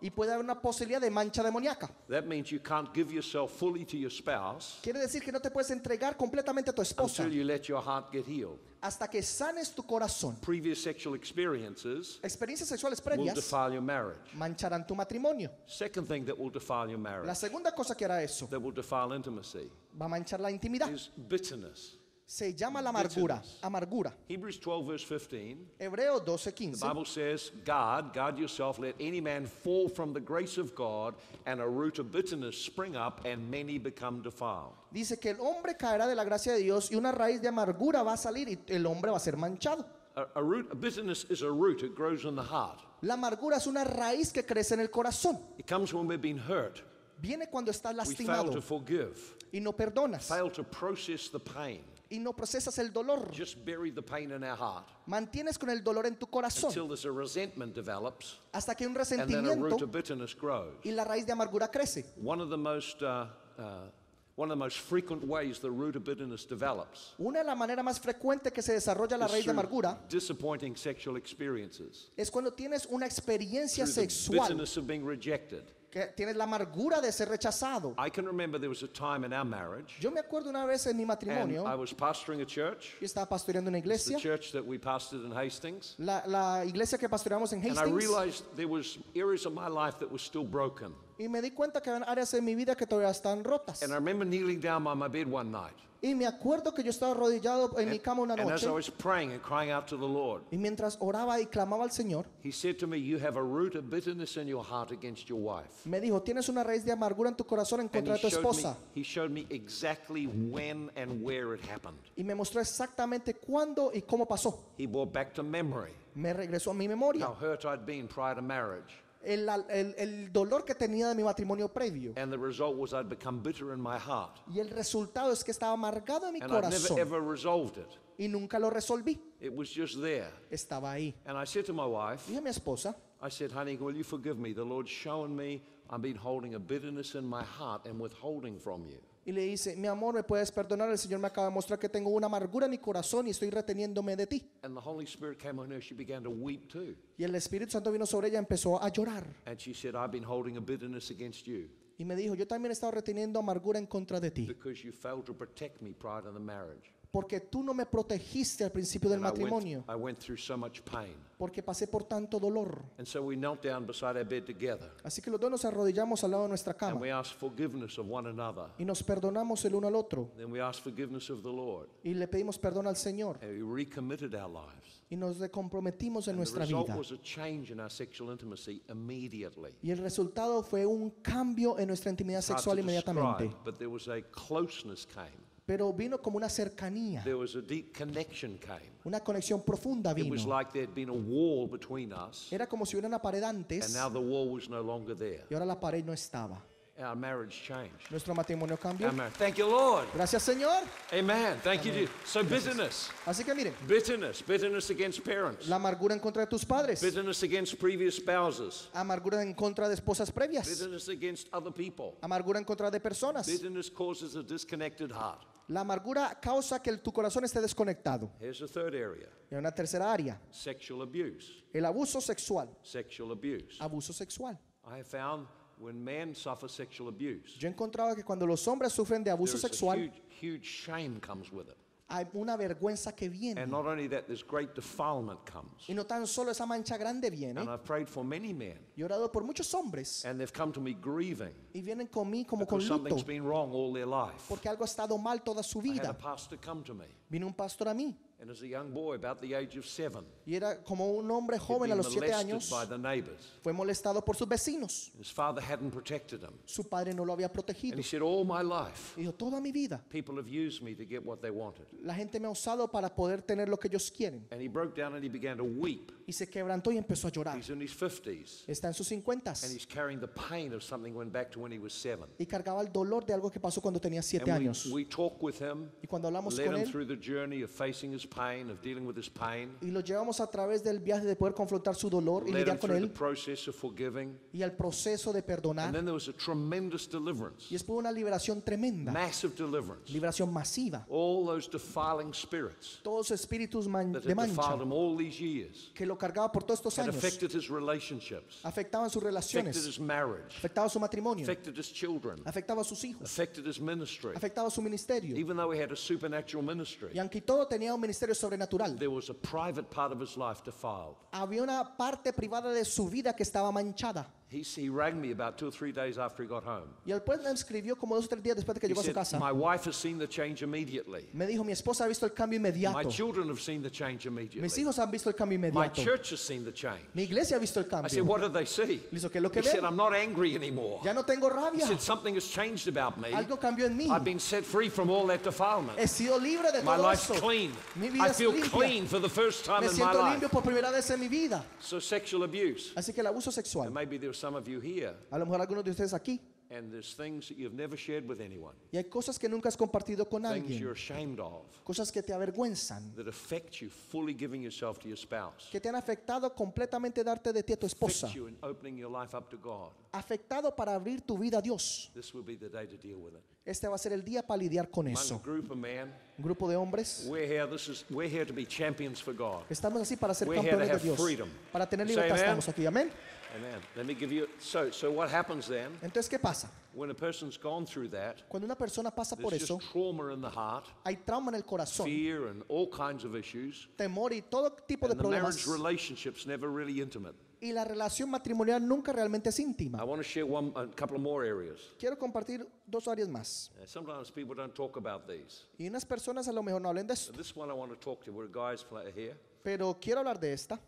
y puede haber una posibilidad de mancha demoníaca. That means you can't give yourself fully to your spouse Quiere decir que no te puedes entregar completamente a tu esposa until you let your heart get healed. hasta que sanes tu corazón. Previous sexual experiences Experiencias sexuales will previas defile your marriage. mancharán tu matrimonio. Second thing that will defile your La marriage, segunda cosa que hará eso that will defile intimacy, va a manchar la intimidad. is bitterness. Se llama la amargura. Amargura. Hebrews 12, verse 15, Hebreo the 12:15 Bible says, Guard, guard yourself, let any man fall from the grace of God, and a root of bitterness spring up, and many become defiled. dice que el hombre caerá de la gracia de Dios y una raíz de amargura va a salir y el hombre va a ser manchado. A, a root, a bitterness is a root, it grows in the heart. La amargura es una raíz que crece en el corazón. It comes when we've been hurt. Viene cuando estás We fail lastimado to forgive, y no perdonas fail to process the pain. Y no procesas el dolor. Just bury the pain in our heart Mantienes con el dolor en tu corazón until there's a resentment develops, hasta que un and then a root resentimiento of bitterness grows. y la raíz de amargura crece. One of the most uh, uh, one of the most frequent ways the root of bitterness develops Una de las maneras más frecuentes que se desarrolla la is raíz de through amargura disappointing sexual experiences. es cuando tienes una experiencia Through the sexual bitterness of being rejected. Que tienes la amargura de ser rechazado. I can remember there was a time in our marriage, Yo me acuerdo una vez en mi and matrimonio, I was pastoring a church, yo estaba pastoreando una the iglesia, church that we pastored in Hastings, la, la iglesia que pastoreamos en and I Hastings, realized there was areas of my life that were still broken. y me di cuenta que había áreas en mi vida que todavía están rotas. And I remember kneeling down by my bed one night, Y me acuerdo que yo estaba arrodillado en mi cama una and as noche, I was praying and crying out to the Lord, y mientras oraba y clamaba al Señor, He said to me, You have a root of bitterness in your heart against your wife. me dijo, tienes una raíz de amargura en tu corazón en And contra he de tu showed, me, esposa. he showed me exactly when and where it happened. Y me mostró exactamente cuándo y cómo pasó. He brought back to memory Me regresó a mi memoria how hurt I'd been prior to marriage. El, el- el dolor que tenía de mi matrimonio previo. And the result was I'd become bitter in my heart. Y el resultado es que estaba amargado en mi And I'd never corazón ever resolved it. y nunca lo resolví. It was just there. Estaba ahí. And I said to my wife, Dije a mi esposa, I said, honey, will you forgive me? The Lord's shown me I've been holding a bitterness in my heart and withholding from you. Y le dice, mi amor, ¿me puedes perdonar? El Señor me acaba de mostrar que tengo una amargura en mi corazón y estoy reteniéndome de ti. And the Holy Spirit came on her. She began to weep too. Y el Espíritu Santo vino sobre ella y empezó a llorar. And she said, I've been holding a bitterness against you Y me dijo, yo también he estado reteniendo amargura en contra de ti. Porque tú no me protegiste al principio del And I went, matrimonio. I went through so much pain. Porque pasé por tanto dolor. And so we knelt down beside our bed together Así que los dos nos arrodillamos al lado de nuestra and cama we asked forgiveness of one another. y nos perdonamos el uno al otro. Then we asked forgiveness of the Lord. Y le pedimos perdón al Señor. And we recommitted our lives. Y nos comprometimos en And the nuestra result vida. was a change in our sexual intimacy immediately. Y el resultado fue un cambio en nuestra intimidad sexual inmediatamente. describe, but there was a closeness came. Pero vino como una cercanía, There was a deep connection came. una conexión profunda It was vino. like there'd been a wall between us, Era como si hubiera una pared and antes now the wall was no longer there. y ahora la pared no estaba. Our marriage changed. Nuestro matrimonio cambió. Our. Thank you, Lord. Gracias Señor. Amen. Thank you. Jesus. So bitterness, Así que miren, bitterness, bitterness against parents, la amargura en contra de tus padres, bitterness against previous spouses, amargura en contra de esposas previas, bitterness against other people. amargura en contra de personas. Bitterness causes a disconnected heart. La amargura causa que tu corazón esté desconectado. Here's a third area Y una tercera área, sexual abuse. el abuso sexual. Sexual abuse. Abuso sexual. I have found when men suffer sexual abuse, Yo he encontrado que cuando los hombres sufren de abuso sexual, huge, huge shame comes with it. Hay una vergüenza que viene. And not only that, there's great defilement comes. Y no tan solo esa mancha grande viene. And I've prayed for many men, Yo he orado por muchos hombres and they've come to me grieving y vienen con mí como con because luto something's been wrong all their life. porque algo ha estado mal toda su I had a vida. pastor come to me, Vino un pastor a mí and as a young boy, about the age of seven, y era como un hombre joven a los siete molested años. by the neighbors. Fue molestado por sus vecinos. His father hadn't protected him. Su padre no lo había And protegido. he said, All my life, Y dijo, toda mi vida people have used me to get what they wanted. la gente me ha usado para poder tener lo que ellos quieren. And he broke down and he began to weep. Y se quebrantó y empezó a llorar. He's in his 50s, Está en sus cincuentas and he's carrying the pain of something went back to when he was seven. y cargaba el dolor de algo que pasó cuando tenía siete And años. we, we talk with him, Y cuando hablamos led con him él through the journey of facing his pain, of dealing with his pain, y lo llevamos a través del viaje de poder confrontar su dolor y led him lidiar con through the él process of forgiving. y al proceso de And perdonar. then there was a tremendous deliverance, Y después una liberación tremenda, massive deliverance. liberación masiva. All those defiling spirits Todos los espíritus man- that de had mancha defiled him all these years que lo cargaba por todos estos had años affected his relationships, afectaban sus affected relaciones, his marriage, afectaba su matrimonio, affected his children, afectaba a sus hijos, affected his ministry. afectaba su ministerio. Even though he had a supernatural ministry, Y aunque todo tenía un ministerio sobrenatural, there was a private part of his life defiled. había una parte privada de su vida que estaba manchada. He, he rang me about two or three days after he got home. Y después me escribió como dos o tres días después de que He llegó a su said, casa. My wife has seen the change immediately. Me dijo, mi esposa ha visto el cambio My inmediato. children have seen the change Mis immediately. hijos han visto el cambio My inmediato. church has seen the change. Mi iglesia ha visto el I said, cambio. What did they see? Le dijo, ¿qué es lo que He said, ven? I'm not angry anymore. Ya no tengo He rabia. said, Something has changed about me. Algo cambió en mí. I've been set free from all that defilement. He sido libre de My todo life's eso. clean. Mi vida I es feel limpia. clean for the first time Me in my siento limpio life. por primera vez en mi vida. So, sexual abuse. Así que el abuso And sexual. maybe there are some of you here, A lo mejor algunos de ustedes aquí. and there's things that you've never shared with anyone, Y hay cosas que nunca has compartido con things you're alguien. ashamed of, Cosas que te avergüenzan. that affect you fully giving yourself to your spouse, Que te han afectado completamente darte de ti a tu esposa. you in opening your life up to God. Afectado para abrir tu vida a Dios. This will be the day to deal with it. Este va a ser el día para lidiar con Among eso. Un grupo de hombres. we're here. This is we're here to be champions for God. Estamos así para ser We're campeones de Dios. freedom. Para tener libertad estamos aquí. Amén. Amen. Let me give you. So, so what happens then Entonces, ¿qué pasa? when a person's gone through that? Cuando una persona pasa por There's eso, just trauma in the heart, hay trauma en el corazón, fear, and all kinds of issues. temor y todo tipo de And the marriage problemas. relationship's never really intimate. Y la relación matrimonial nunca realmente es I íntima. want to share one, a couple of more areas. Quiero compartir dos áreas más. Uh, Sometimes people don't talk about these. Y unas personas a lo mejor no hablen de esto, This one I want to talk to. We're guys play here. pero quiero hablar de esta.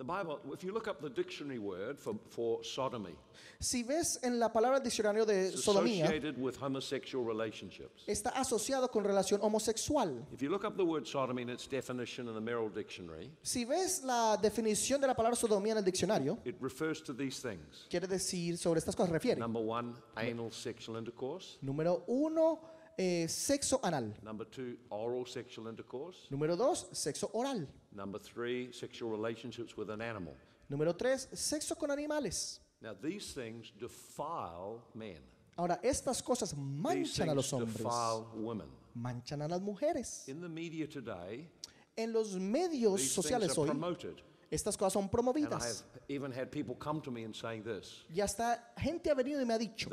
The Bible, if you look up the dictionary word for, for sodomy, Si ves en la palabra diccionario de it's sodomía, associated with homosexual relationships. está asociado con relación homosexual. If you look up the word sodomy and its definition in the Merrill Dictionary, Si ves la definición de la palabra sodomía en el diccionario, it refers to these things. quiere decir sobre estas cosas refiere. Number one, anal sexual intercourse. Número uno, eh, sexo anal. Number two, oral sexual intercourse. Número dos, sexo oral. Number three, sexual relationships with an animal. Número tres, sexo con animales. Now, these things defile men. Ahora, estas cosas manchan a los hombres, defile women. manchan a las mujeres. In the media today, En los medios these sociales hoy, promoted. estas cosas son And I have promovidas. even had people come to me and saying this Y hasta gente ha venido y me ha dicho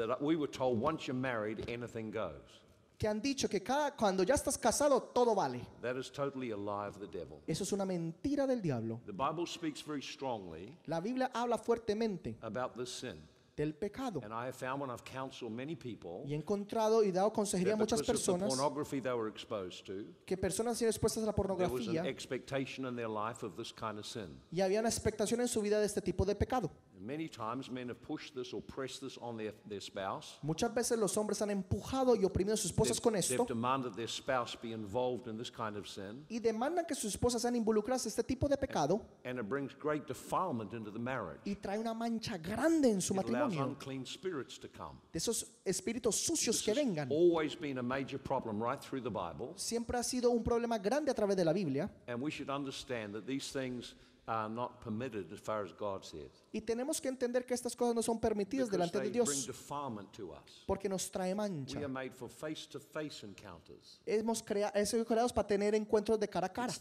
que han dicho que cada, cuando ya estás casado todo vale. That is totally a lie of the devil. Eso es una mentira del diablo. The Bible speaks very strongly La Biblia habla fuertemente about this sin. Del pecado. And I have found when I've counseled many people Y he encontrado y dado consejería a that muchas because of the personas pornography they were exposed to, que personas han sido expuestas a la there was an pornografía expectation in their life of this kind of sin. y había una expectación en su vida de este tipo de pecado. And many times men have pushed this or pressed this on their, their spouse. Muchas veces los hombres han empujado y oprimido a sus esposas con they've esto demanded their spouse be involved in this kind of sin. y demandan que sus esposas sean involucradas en este tipo de pecado And it brings great defilement into the marriage. y trae una mancha grande en su It allows matrimonio. unclean spirits to come. De esos espíritus sucios que vengan. always been a major problem right through the Bible. Siempre ha sido un problema grande a través de la Biblia And we should understand that these things are not permitted as far as God says. y tenemos que entender que estas cosas no son permitidas delante de Dios porque nos trae We mancha. are made for face-to-face encounters. Hemos crea- creados para tener encuentros de cara a cara,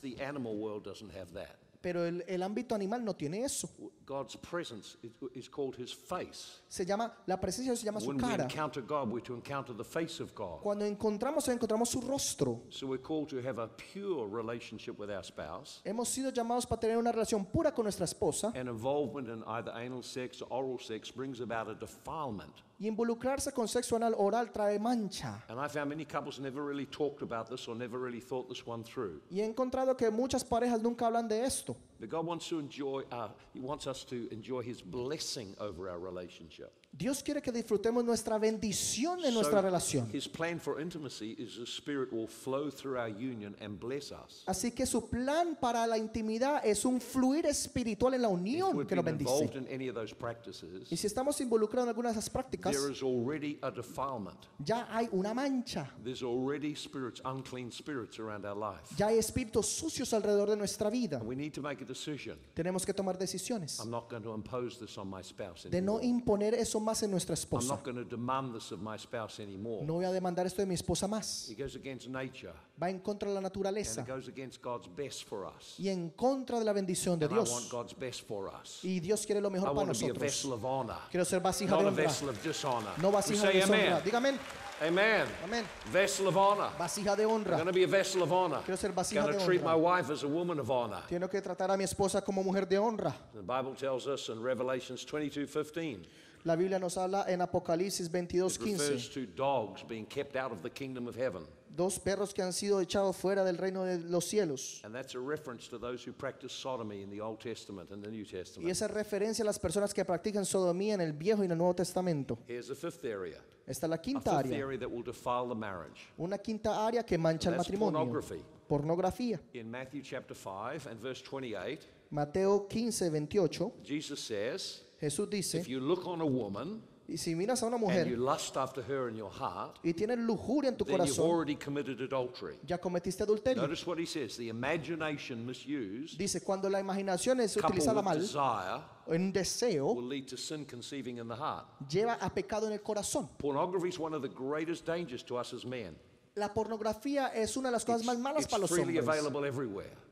Pero el, el ámbito animal no tiene eso. God's presence is- called His face. Se llama, la presencia se llama su When we cara. encounter God, we're to encounter the face of God. Cuando encontramos, encontramos su rostro. So we're called to have a pure relationship with our spouse. Hemos sido llamados para tener una relación pura con nuestra esposa And involvement in either anal sex or oral sex brings about a defilement. Y involucrarse con sexo anal oral trae mancha. And I found many couples never really talked about this or never really thought this one through. Y he encontrado que muchas parejas nunca hablan de esto. But God wants to enjoy, uh, He wants us to enjoy His blessing over our relationship. Dios quiere que disfrutemos nuestra bendición en nuestra relación. His plan for intimacy is the Spirit will flow through our union and bless us. Así que su plan para la intimidad es un fluir espiritual en la unión que nos bendice. involved in any of those practices, Y si estamos involucrados en algunas de esas prácticas, there is already a defilement. ya hay una mancha. There's already spirits, unclean spirits around our life. Ya hay espíritus sucios alrededor de nuestra vida. We need to make a decision. Tenemos que tomar decisiones I'm not going to impose this on my spouse de no anymore. imponer eso más en nuestra I'm esposa. not going to demand this of my spouse anymore. No voy a demandar esto de mi esposa más. It goes against nature Va en contra de la and naturaleza it goes against God's best for us. y en contra de la bendición de And I want Dios. God's best for us. Y Dios quiere lo I mejor para want to be a nosotros. vessel of honor, Quiero ser vasija not de a honra, vessel of dishonor. no We vasija say de deshonra. amen. Dígame, Amen. amén. Vessel of honor. Vasija de I'm going to be a vessel of honor. Quiero ser vasija going to treat my wife as a woman of honor. Tengo que tratar a mi esposa como mujer de honra. The Bible tells us in Revelations 22:15 La Biblia nos habla en Apocalipsis it refers 22:15. to dogs being kept out of the kingdom of heaven. Dos perros que han sido echados fuera del reino de los cielos. And that's a reference to those who practice sodomy in the Old Testament and the New Y Testament. esa referencia a las personas que practican sodomía en el Viejo y en el Nuevo Testamento. Here's the fifth area. Esta es la A quinta fifth área. area that will defile the marriage. Una quinta área que mancha el That's matrimonio. pornography. Pornografía. In Matthew chapter 5 and verse 28, Mateo 15, 28. Jesus says, Jesús dice, If you look on a woman y si miras a una and you mujer lust after her in your heart, y tienes lujuria en tu then you've corazón, already committed adultery. ya cometiste adulterio. Notice what he says the imagination misused, Dice, cuando la imaginación es coupled utilizada with mal, desire, en deseo, will lead to sin conceiving in the heart. lleva a pecado en el corazón. Pornography is one of the greatest dangers to us as men. La pornografía es una de las cosas más malas It's para los hombres.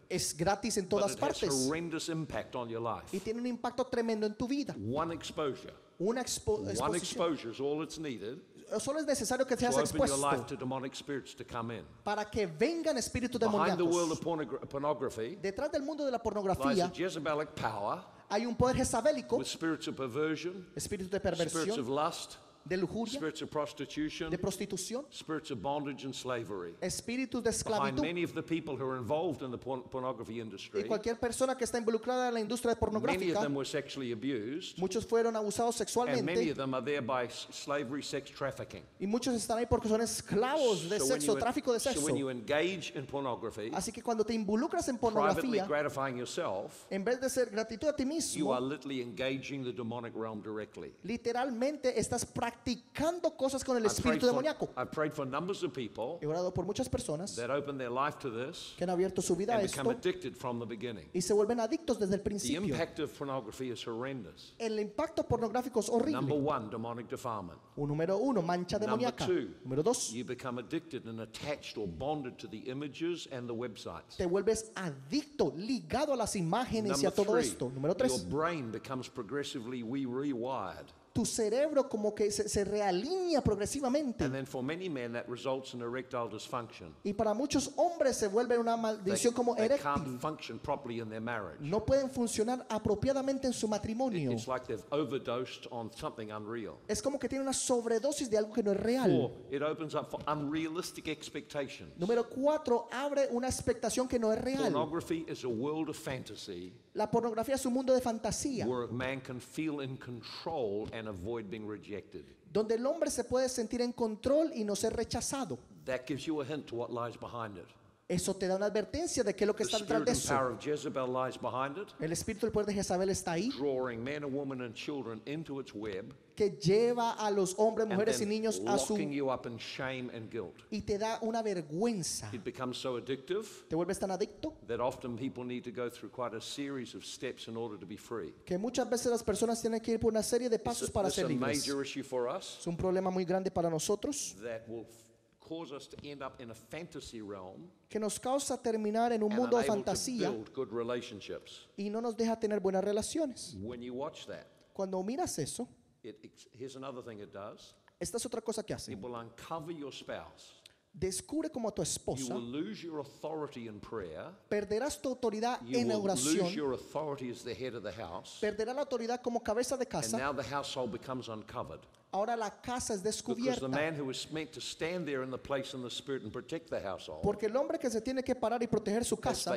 Es gratis en todas partes y tiene un impacto tremendo en tu vida. Una expo- One exposición. exposure is all it's needed Solo es necesario que seas expuesto para que vengan espíritus demoníacos. Detrás del mundo de la pornografía hay un poder jezabélico, espíritus de spirits of perversión, lust, de lujuria, spirits of prostitution, de prostitución, spirits of bondage and slavery. espíritus de Behind esclavitud. many of the people who are involved in the porn- pornography Y industry, cualquier persona que está involucrada en la industria many of pornográfica, them were sexually abused, muchos fueron abusados and many sexualmente of them are there by slavery, sex trafficking. y muchos están ahí porque son esclavos de So sexo, you, tráfico de so sexo. when you engage in pornography, Así que cuando te involucras en pornografía, gratifying yourself, en vez de ser gratitud a ti you mismo, are literally engaging the demonic realm directly. literalmente estás practicando cosas con el I've prayed, espíritu for, demoníaco. He orado por muchas personas that open their life to this que han abierto su vida a esto addicted from the beginning. y se vuelven adictos desde el The principio. impact of pornography is horrendous. El impacto pornográfico es Number horrible. Un número uno, mancha demoníaca. Número dos, you become addicted and attached or bonded to the images and the websites. te vuelves adicto, ligado a las imágenes y a todo esto. Número tres, tu cerebro como que se, se realinea progresivamente. And then for many men, that results in erectile dysfunction. Y para muchos hombres se vuelve una They, maldición como they can't eréctil. function properly in their marriage. No pueden funcionar apropiadamente en su matrimonio. It's like they've overdosed on something unreal. Es como que tiene una sobredosis de algo que no es real. It opens up for unrealistic expectations. Número cuatro, abre una expectación que no es real. Pornography is a world of fantasy La pornografía es un mundo de fantasía, where a man can feel in control and avoid being rejected. donde el hombre se puede sentir en control y no ser rechazado. That gives you a hint to what lies behind it. Eso te da una advertencia de qué es lo que está detrás de eso. El espíritu del poder de Jezabel está ahí, que lleva a los hombres, mujeres y niños a su y te da una vergüenza. Te vuelves tan adicto that often people need to go through quite a series of steps in order to be free. que muchas veces las personas tienen que ir por una serie de pasos para ser libres. Es un problema muy grande para nosotros cause us to end up in a fantasy realm que nos causa terminar en un and mundo de unable to fantasía build good relationships. y no nos deja tener buenas relaciones. When you watch that, Cuando miras eso, it, here's another thing it does. esta es otra cosa que hace. It will uncover your spouse. Descubre como tu You esposa perderás tu autoridad en la oración, your authority as the head of the house. perderá la autoridad como cabeza de And casa. Ahora la casa es Because the descubierta. man who was meant to stand there in the place in the spirit and protect the household Porque el hombre que se tiene que parar y proteger su casa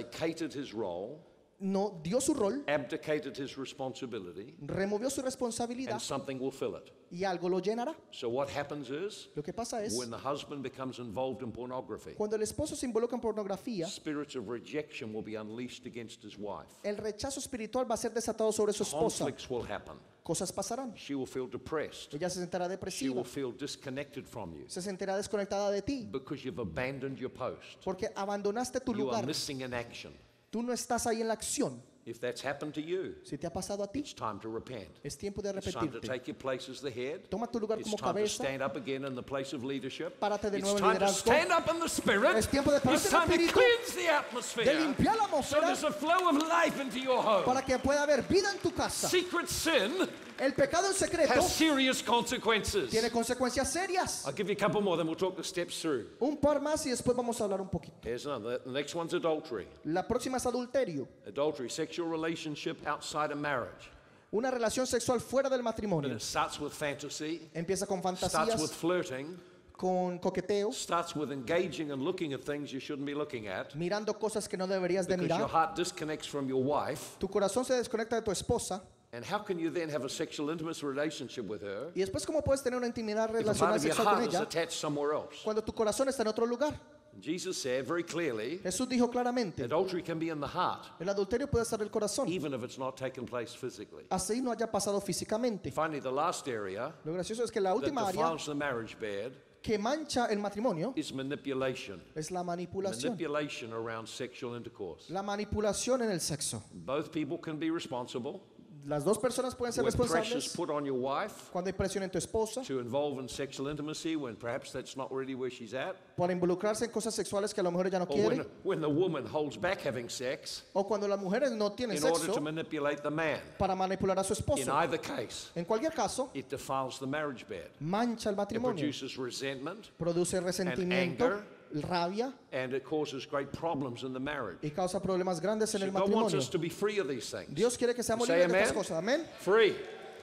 no dio su rol, abdicated his responsibility, removió su responsabilidad and something will fill it. y algo lo llenará. So what happens is Lo que pasa es, when the husband becomes involved in pornography, cuando el esposo se involucra en pornografía, spirits of rejection will be unleashed against his wife. el rechazo espiritual va a ser desatado sobre su esposa. Conflicts will happen. Cosas pasarán. She will feel depressed. Ella se sentirá She depresiva, will feel disconnected from you se sentirá desconectada de ti, because you've abandoned your post. porque abandonaste tu You are lugar. missing in action. Tú no estás ahí en la acción. If that's happened to you, Si te ha pasado a ti, it's time to repent. es tiempo de It's time to arrepentirte. take your place as the head. Toma tu lugar It's como time to cabeza. stand up again in the place of leadership. Párate de It's nuevo en time to liderazgo. stand up in the spirit. Es tiempo de pararte It's en el time to espíritu. cleanse the De atmosphere. limpiar la So atmósfera there's a flow of life into your home. para que pueda haber vida en tu casa. Secret sin El pecado en secreto has serious consequences. tiene consecuencias serias. I'll give you a couple more, then we'll talk the steps through. Un par más y después vamos a hablar un poquito. Here's another. The next one's adultery. La próxima es adulterio, Adultery, sexual relationship outside of marriage. una relación sexual fuera del And matrimonio. it starts with fantasy, Empieza con starts with fantasías, flirting, con coqueteo, starts with engaging and looking at things you shouldn't be looking at. mirando cosas que no deberías de Because your mirar. heart disconnects from your wife. Tu corazón se desconecta de tu esposa And how can you then have a sexual intimate relationship with her y después cómo puedes tener una intimidad relacional sexual con ella cuando tu corazón está en otro lugar. Jesus said very clearly, Jesús dijo claramente, adultery can be in the heart, el adulterio puede estar en el corazón, even if it's not taken place physically. así no haya pasado físicamente. Finally, the last area Lo gracioso es que la that última área defiles the marriage bed que mancha el matrimonio is manipulation. es la manipulación. Manipulation around sexual intercourse. La manipulación en el sexo. Both people can be responsible. Las dos personas pueden ser responsables put on your wife cuando hay presión en tu esposa to involve in sexual intimacy when perhaps that's not really where she's at, para involucrarse en cosas sexuales que a lo mejor ella no quiere, when the woman holds back having sex o cuando las mujeres no tienen sexo manipulate the man. para manipular a su In esposo. either case, En cualquier caso, it defiles the marriage bed. mancha el It matrimonio, produces resentment produce resentimiento. Rabia and it causes great problems in the marriage. y causa problemas grandes en So el God wants matrimonio. us to be free of these things. Dios quiere que seamos Say libres de estas amen. cosas. Amén. Free.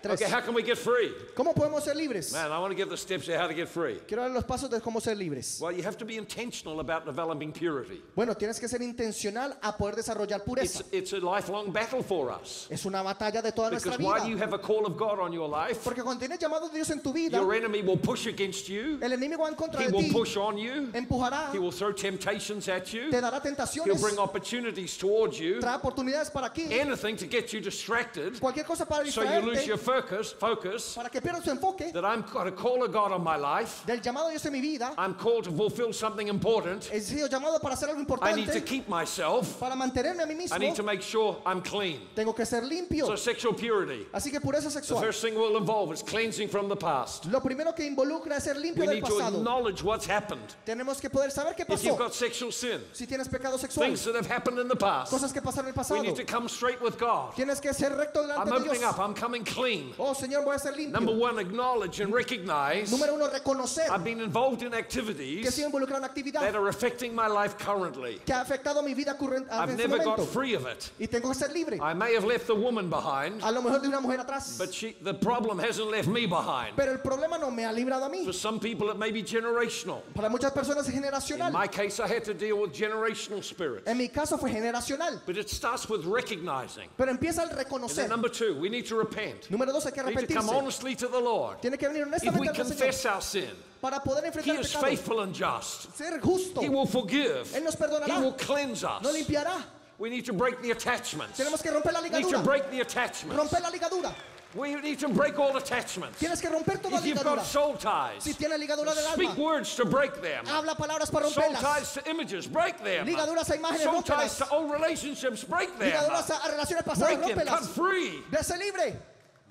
Tres. Okay, how can we get free? ¿Cómo podemos ser libres? Man, I want to give the steps of how to get free. Quiero dar los pasos de cómo ser libres. Well, you have to be intentional about developing purity. Bueno, tienes que ser intencional a poder desarrollar It's, pureza. it's a lifelong battle for us. Es una batalla de toda nuestra Because while you have a call of God on your life, Porque cuando tienes llamado de Dios en tu vida, your enemy will push against you. el enemigo va en contra He de will ti, push on you. empujará, He will throw temptations at you. te dará He'll tentaciones, bring opportunities towards you. trae oportunidades para aquí, Anything to get you distracted cualquier cosa para so you lose your distraerte, focus, focus para que tu enfoque that I'm got a call of God on my life. del llamado de Dios en mi vida. I'm called to fulfill something important. He sido llamado para hacer algo I need to keep myself. para mantenerme a mí I need to make sure I'm clean. Tengo que ser limpio. So sexual purity. Así que pureza The sexual. first thing we'll involve is cleansing from the past. Lo primero que involucra es ser limpio We del need to pasado. acknowledge what's happened. Tenemos que poder saber qué If you've pasó. got sexual sin, Si tienes pecado sexual, things that have happened in the past, cosas que pasaron en el we pasado, need to come straight with God. tienes que ser recto I'm delante de opening Dios. up. I'm coming clean. Oh Señor, voy a ser Number one, acknowledge and recognize Número uno, reconocer I've been involved in que activities estoy involucrado en actividad that are affecting my life currently. que ha afectado mi vida current- I've never got free of it. Y tengo que ser libre. I may have left the woman behind, A lo mejor de una mujer atrás. but she, the problem hasn't left me behind. Pero el problema no me ha librado a mí. For some people, it may be generational. Para muchas personas es generacional. In my case, I had to deal with generational spirits. En mi caso fue generacional. But it starts with recognizing. Pero empieza al And then number two, we need to repent. Número dos, hay que to come honestly to the Lord. Tiene que venir honestamente el Señor confess our sin, para poder He enfrentar el is pecado. faithful and just. Ser justo. He will forgive. Él nos He will cleanse us. limpiará. We need to break the attachments. Tenemos que romper la We need to break the attachments. Romper la ligadura. We need to break all attachments. Tienes que romper toda If you've got soul ties, Si tienes ligadura del speak alma, words to break them. habla palabras para Soul ties to images, break them. Ligaduras a imágenes, Soul ties to old relationships, break them. Ligaduras a relaciones pasadas, Break them, cut free. Dése libre.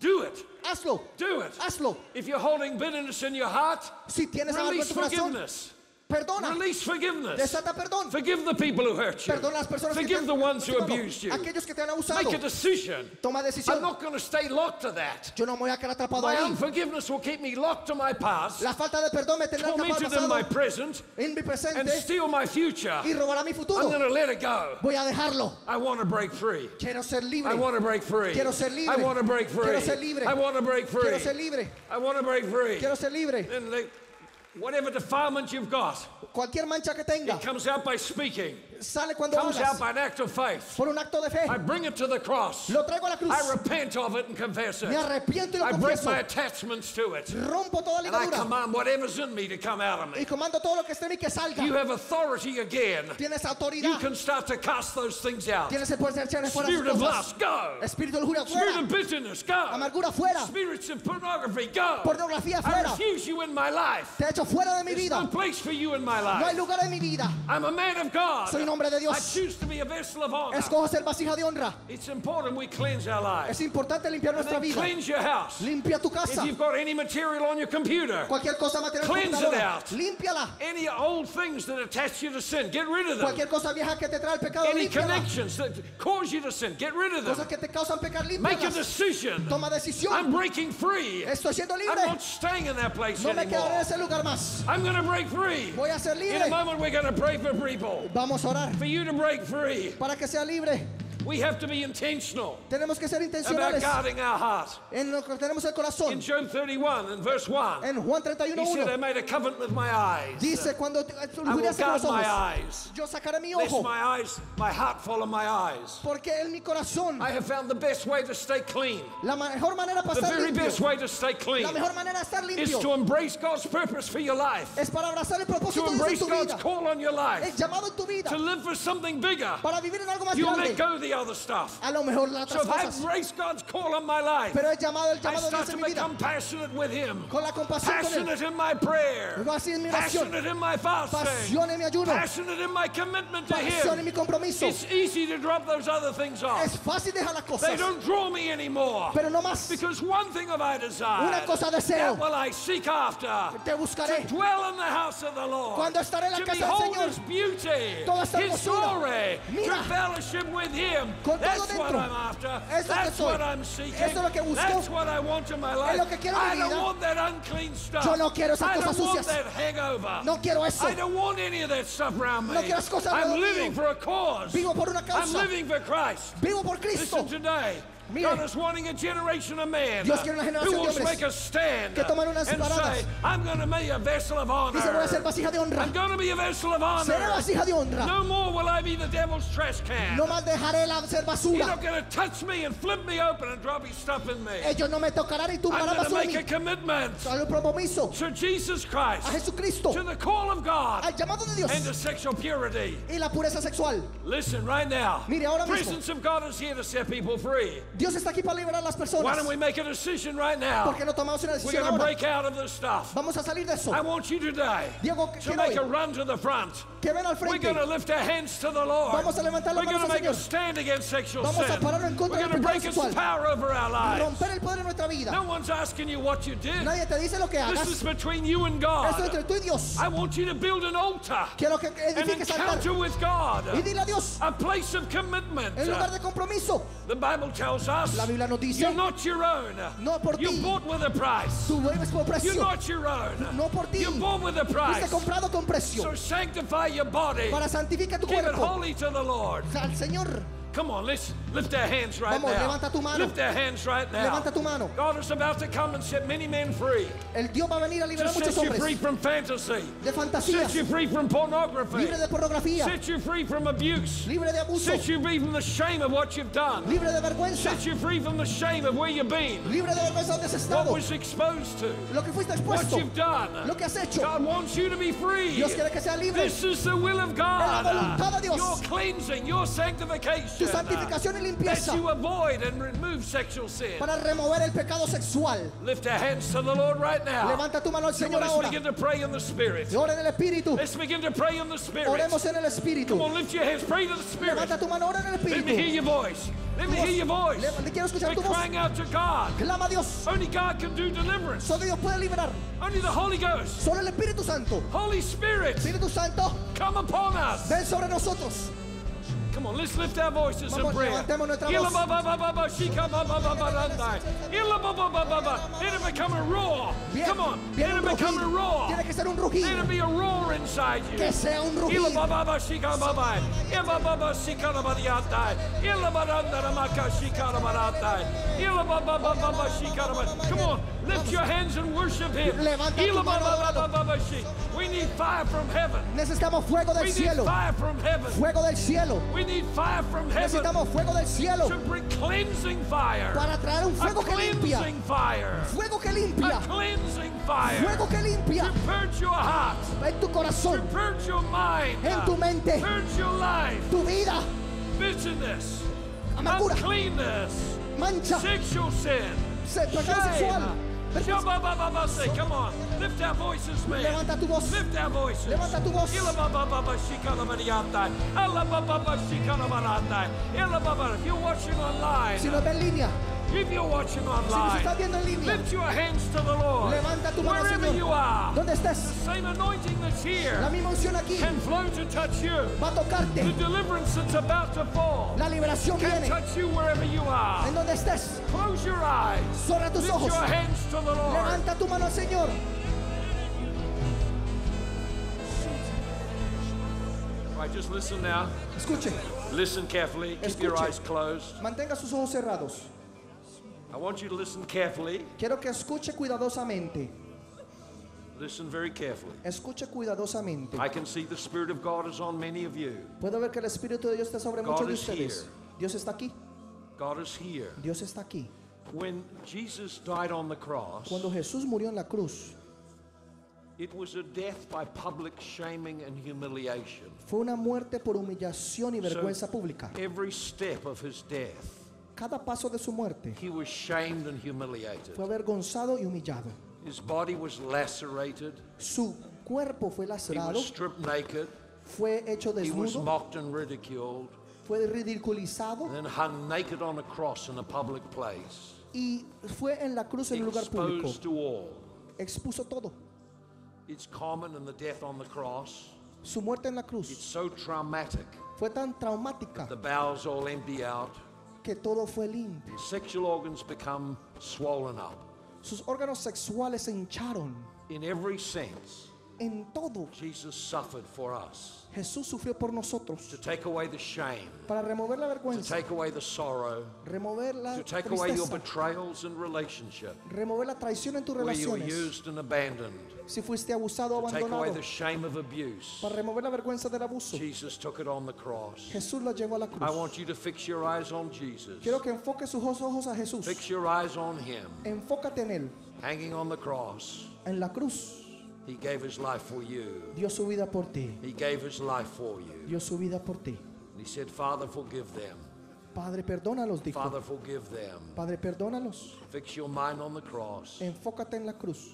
Do it. Hazlo. Do it. Hazlo. If you're holding bitterness in your heart, Si tienes algo en release tu corazón, forgiveness. Perdona. Release forgiveness. Desata perdón. Forgive the people who hurt you. Perdona a las personas que te Forgive han the ones who abused you. Aquellos que te han Make a decision. Toma I'm not going to stay locked to that. Yo no me voy a quedar atrapado My ahí. unforgiveness will keep me locked to my past, La falta de perdón me tendrá atrapado in my present, en mi and steal my future. y robará mi I'm going to let it go. Voy a dejarlo. I want to break free. Quiero ser libre. I want to break free. Quiero ser libre. I want to break free. Quiero ser libre. I want to break free. Quiero ser libre. I want to break free. Quiero ser libre. Whatever defilement you've got, Cualquier mancha que tenga it comes out by speaking. Sale cuando Comes out by an act of faith. por un acto de fe. I bring it to the cross. Lo traigo a la cruz. I repent of it and confess Me it. arrepiento y lo I break my attachments to it. Rompo toda And I command whatever's in me to come out of y me. comando todo lo que esté en mí que salga. You have authority again. Tienes You can start to cast those things out. Tienes el poder de echar fuera Spirit of lust, go. Espíritu de lujuria Spirit of bitterness, go. Amargura fuera. Spirits of pornography, go. Pornografía I refuse you in my life. Te echo fuera de mi There's no place for you in my No hay life. lugar en mi vida. I'm a man of God. Soy un hombre de I Dios. choose to be a vessel of honor. Escojo ser vasija de honra. It's important we cleanse our lives. Es importante limpiar And nuestra then vida. cleanse your house. Limpia tu If casa. you've got any material on your computer, Cualquier cosa material en tu Cleanse it computadora, out. límpiala. any old things that attach you to sin, get rid of them. Cualquier cosa vieja que te trae el pecado, Any límpiala. connections that cause you to sin, get rid of Cosas them. que te causan pecar, Make a límpialas. decision. Toma decisión. I'm breaking free. Estoy siendo I'm libre. not staying in that place No me quedaré en anymore. ese lugar más. I'm going to break free. Voy a ser In a libre. moment, we're going to pray for people. Vamos a orar For you to break free, para que sea libre. We have to be intentional Tenemos que ser about guarding our heart. en lo que tenemos el In corazón. Job 31 and verse 1, En Juan 31, he said, I made a covenant with my eyes. dice cuando eh, I will lujurias los my ojos, eyes. yo sacaré mi Lest my eyes, my heart follow my eyes. porque en mi corazón I have found the best way to stay clean. la mejor manera para The estar very best way to stay clean la mejor manera de estar is to embrace God's purpose for your life, es para abrazar el to propósito de Dios en embrace tu God's call on your el life, llamado en tu vida, to live for something bigger. para vivir en algo más You'll let go of the the other stuff. A lo mejor las So otras I cosas. embrace God's call on my life, Pero he llamado el I llamado de start to mi vida. become passionate with Him. Con la compasión con él. Passionate in my prayer. Luego así en mi oración. Passionate in my fasting. Pasión en mi ayuno. Passionate in my commitment to Pasión en Him. mi compromiso. It's easy to drop those other things off. Es fácil dejar las They don't draw me anymore. Pero no más. Because one thing have I desired. Una cosa deseo. That will I seek after. Te buscaré. To dwell in the house of the Lord. Cuando estaré en la to casa del behold His beauty. Toda esta His glory. Mira. To fellowship with Him. Con todo That's what dentro. I'm after. Es lo que That's soy. what I'm seeking. Eso es lo que busco. That's what I want in my life. lo que quiero en I mi don't vida. want that unclean stuff. Yo no quiero esas I cosas don't want sucias. that hangover. No quiero eso. I don't want any of that stuff around me. No quiero esas cosas I'm alrededor living mío. for a cause. Vivo por una I'm causa. living for Christ. Vivo por Cristo. Listen today. God is wanting a generation of men Dios quiere una generación who will make a stand que toman unas and paradas. say, I'm going to be a vessel of honor. Dice, voy a ser vasija de honra. I'm going to be a vessel of honor. Seré vasija de honra. No more will I be the devil's trash can. No más dejaré la ser You're basura. not going to touch me and flip me open and drop his stuff in me. Ellos no me tocarán y I'm tumbarán going to basura en make a mí. commitment un compromiso to Jesus Christ, a Jesucristo, to the call of God, al llamado de Dios and to sexual purity. y la pureza sexual. Listen right now. Mire, ahora the mismo. presence of God is here to set people free. Dios está aquí para liberar a las Why don't we make a decision right now? ¿Por qué no tomamos una We're going to ahora? break out of this stuff. Vamos a salir de eso. I want you today Diego, to make a run to the front. Que ven al We're going to lift our hands to the Lord. Vamos a levantar las We're going to manos al make a Señor. stand against sexual Vamos a sin. pararnos en contra We're del going to pecado break its sexual. power over our lives. Romper el poder en nuestra vida. No one's asking you what you did. Nadie te dice lo que hagas. This is between you and God. Esto entre tú y Dios. I want you to build an altar, Quiero que an edifiques altar encounter with God, y dile a Dios a place of commitment. en lugar de compromiso. The Bible tells us La Biblia nos dice, you're not your own. No por ti. bought with a price. Tú vives por You're not your own. No por ti. You're bought with a Fuiste price. comprado con precio. So sanctify your body. Para santificar tu Keep it cuerpo. holy to the Lord. Al Señor. Come on, let's lift our hands right Vamos, now. levanta tu mano. Lift our hands right now. Levanta tu mano. God is about to come and set many men free. El Dios va a venir a To liberar muchos set you free from fantasy. de fantasías, Set you free from pornography. libre de pornografía, Set you free from abuse. libre de abuso, Set you free from the shame of what you've done. libre de vergüenza, Set you free from the shame of where you've been. libre de vergüenza donde has What estado, was exposed to. lo que fuiste expuesto. What you've done. lo que has hecho. God wants you to be free. Dios quiere que sea libre. This is the will of God. Es la voluntad de Dios. Your cleansing, your sanctification. Tu santificación y limpieza you avoid and remove sexual sin. para remover el pecado sexual. Lift our hands to the Lord right now. Levanta tu mano al Señor ahora. begin to pray in the Spirit. Y ora en el Espíritu. Let's begin to pray in the Spirit. Oremos en el Espíritu. Levanta tu mano, ora en el Let me hear Espíritu. your voice. Let me hear your voice. Le- quiero escuchar tu voz. crying out to God. Clama a Dios. Only God can do deliverance. Solo Dios puede liberar. Only the Holy Ghost. Solo el Espíritu Santo. Holy Spirit, Espíritu Santo, come upon us. ven sobre nosotros. Come on, let's lift our voices in prayer. Let it become a roar. Come on, let it become a roar. Let it be a roar inside you. Come on, lift your hands and worship Him. We need fire from heaven. Necesitamos fuego del cielo. Fuego del cielo. We need fire from heaven Necesitamos fuego del cielo to bring cleansing fire. para traer un fuego que limpia. Fuego que limpia. cleansing fire. Fuego que limpia To purge your heart. en tu To corazón, purge your mind. en tu mente, Purge your life. tu vida, amargura, mancha, Sexual pecado sexual. Come on. Lift our voices, man. Levanta tu voz. Lift our voices. Levanta tu voz. If you're watching online, Si nos ve en línea, if you're watching online, línea, lift your hands to the Lord. levanta tu mano, Wherever you Señor. are, Donde estés, same anointing that's here la misma unción aquí can flow to touch you. va a The deliverance that's about to fall La liberación can viene. touch you wherever you donde estés, Close your eyes. tus Lift ojos. your hands to the Lord. Levanta tu mano al Señor. Right, just listen now. Escuche, Listen carefully. Keep your eyes closed. mantenga sus ojos cerrados. I want you to listen carefully. Quiero que escuche cuidadosamente. Listen very carefully. Escuche cuidadosamente. I can see the Spirit of God is on many of you. Puedo ver que el Espíritu de Dios está sobre God muchos de ustedes. here. Dios está aquí. God is here. Dios está aquí. When Jesus died on the cross, Cuando Jesús murió en la cruz, It was a death by public shaming and humiliation. Fue una muerte por humillación y vergüenza pública. Every step of his death, Cada paso de su muerte he was shamed and humiliated. fue avergonzado y humillado. His body was lacerated. Su cuerpo fue He lacerado, was stripped naked. fue hecho He was desnudo, mocked and ridiculed. Fue ridiculizado And then hung naked on a cross in a public place. y fue en la cruz en un lugar público. Exposed to all. Expuso todo. It's common in the death on the cross. Su muerte en la It's cruz so traumatic. fue tan traumática The bowels all empty out. que todo fue limpio. Sexual organs become swollen up. Sus órganos sexuales se hincharon. In every sense, En todo, Jesus suffered for us Jesús sufrió por nosotros to take away the shame, para remover la to vergüenza, take away the sorrow, remover la to take away your betrayals and relationship, remover la traición en tus where you were relaciones. used and abandoned, Si fuiste abusado o to take away abandonado, the shame of abuse. para remover la vergüenza del abuso, Jesus took it on the cross. Jesús llevó a la I cruz. want you to fix your eyes on Jesus. Quiero que enfoque sus ojos a Jesús. Fix your eyes on Him, Enfócate en Él, hanging on the cross. en la cruz. He gave His life for you. Dio su vida por ti. He gave His life for you. Dio su vida por ti. And He said, Father, forgive them. Padre, perdónalos, dijo. Father, forgive them. Padre, perdónalos. Fix your mind on the cross. Enfócate en la cruz.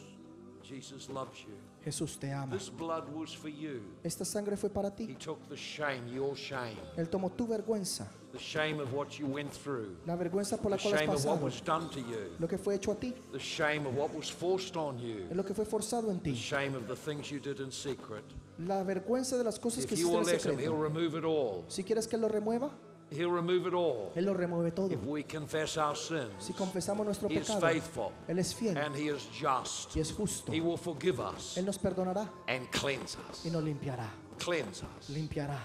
Jesus loves you. Jesús te ama. This blood was for you. Esta sangre fue para He ti. took the shame, your shame, Él tomó tu vergüenza, the shame of what you went through, la vergüenza por the la cual has shame of what was done to you, lo que fue hecho a ti, the shame of what was forced on you, lo que fue forzado en the ti, shame of the things you did in secret. la vergüenza de las cosas que If you hiciste will en let Him, He'll secreto. remove it all. Si quieres que lo remueva, He'll remove it all. Él lo remueve todo. If we confess our sins, Si confesamos nuestro He is pecado, faithful Él es fiel and He is just. y es justo. He will forgive us Él nos perdonará and cleanse us. y nos limpiará. Cleanse us. Limpiará.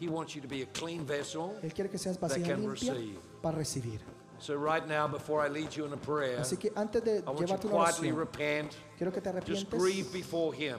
He wants you to be a clean vessel. Él quiere que seas vacía can limpia receive. para recibir. So, right now, before I lead you in a prayer, Así que antes de I want you llevarte una quietly oración, repent. quiero que te Just grieve before Him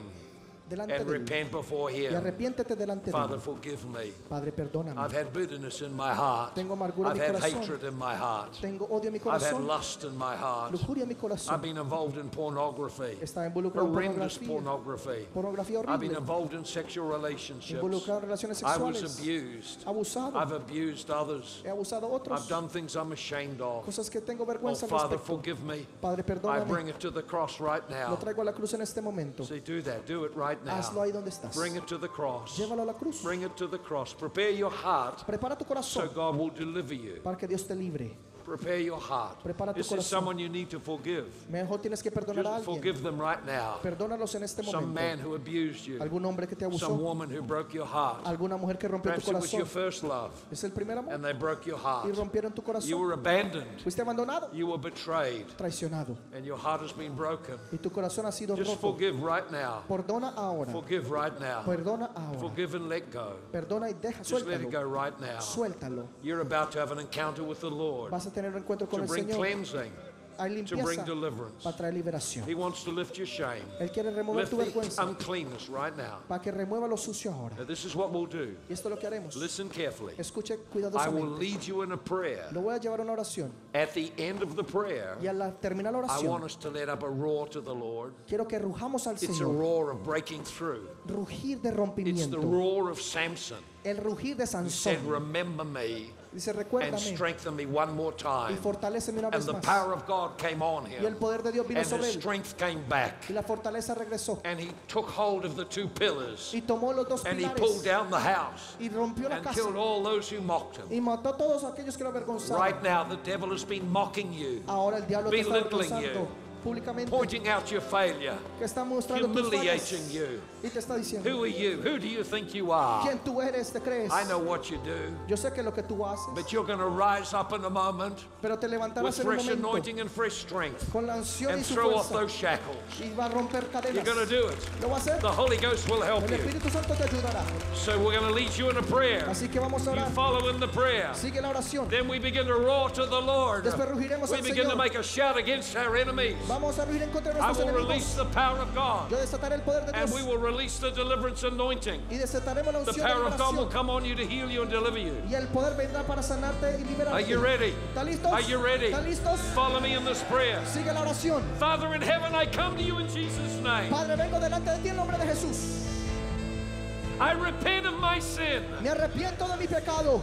delante and de repent before Y Him. arrepiéntete delante de Father, Él. forgive me. Padre, perdóname. I've had bitterness in my heart. Tengo amargura en I've mi had corazón. hatred in my heart. Tengo odio en mi I've had corazón, lust in my heart. lujuria en mi I've corazón. been involved in pornography, involucrado en horrendous pornography. pornografía I've been involved in sexual relationships. involucrado en relaciones I was sexuales, abused. abusado, I've abused others. he abusado a I've otros, done things I'm ashamed of. cosas que tengo Oh, vergüenza al Father, respecto. forgive me. Padre, I perdóname. bring it to the cross right Lo now. traigo a la cruz en este momento. Do that. Do it right Hazlo now. ahí donde estás. Bring it to the cross. Llévalo a la cruz. Bring it to the cross. Prepare your heart Prepara tu so God will deliver you. para que Dios te libre. Prepare your heart. Prepara tu This is corazón. someone you need to forgive. Mejor tienes que perdonar a Just alguien. forgive them right now. Perdónalos en este Some man momento. who abused you. Algún hombre que te Some abusó, woman who broke your heart. alguna mujer que rompió tu Perhaps it was your corazón. first love Es el primer amor and they broke your heart. y rompieron tu You corazón. were abandoned. Fuiste abandonado, You were betrayed. traicionado And your heart has been broken. y tu corazón ha sido Just roto. forgive right now. Perdona ahora. Forgive right now. Perdona ahora. Forgive and let go. Perdona y deja, Just let it go suéltalo. right now. Suéltalo. You're about to have an encounter with the Lord Vas a tener un encuentro con to el bring Señor. cleansing, Hay to bring deliverance. para traer liberación. He wants to lift your shame. Él quiere remover Lift tu vergüenza uncleanness right now. para que remueva lo sucio ahora. Now, this is what we'll do. Y esto es lo que haremos. Listen carefully. Escuche I will lead you in a prayer. Lo voy a llevar a una oración. At the end of the prayer, Y al terminar la I want us to let up a roar to the Lord. quiero que rujamos al It's a roar of breaking through. Rugir de It's the roar of Samson. El rugir de He said. Remember me Dice, and recuérdame strengthen me one more y time. fortaléceme una And vez the más. power of God came on Y el him, poder de Dios vino and sobre his él. strength came back. Y la fortaleza regresó. And he took hold of the two pillars Y tomó los dos and he pulled pilares down the house y rompió la and casa. killed all those who mocked him. Y mató a todos aquellos que lo avergonzaron. Right now, the devil has been mocking you, Ahora el diablo te está belittling avergonzando públicamente. pointing out your failure, Que está mostrando humiliating you. Y te está diciendo, Who are you? Who do you think you are? ¿quién tú eres? ¿Te crees? I know what you do, Yo sé que lo que tú haces, but you're going to rise up in a moment pero te with levantarás en un fresh momento anointing and fresh strength con la unción y and su throw off those shackles. y va a romper You're going to do it. ¿Lo va a hacer? The Holy Ghost will help El you. Espíritu Santo te ayudará. So we're going to lead you in a prayer. Así que vamos a You follow in the prayer. Sigue la oración. Then we begin to roar to the Lord. Después rugiremos We al begin to make a shout against our enemies. Vamos Vamos a ruir en contra de I nuestros will release enemigos. the power of God. Yo desataré el poder de And Dios we will release the deliverance anointing. y desataremos la The unción de power of God will liberación. come on you to heal you and deliver you. Y el poder vendrá para sanarte y liberarte. Are you ready? ¿Están listos? Are you ready? ¿Están listos? Follow me in this prayer. Sigue la oración. Father in heaven, I come to you in Jesus' name. Padre, vengo delante de ti en nombre de Jesús. I repent of my sin. Me arrepiento de mi pecado.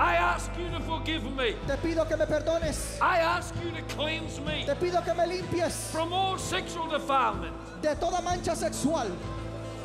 I ask you to forgive me. Te pido que me perdones. I ask you to cleanse me Te pido que me limpies from all sexual defilement. de toda mancha sexual.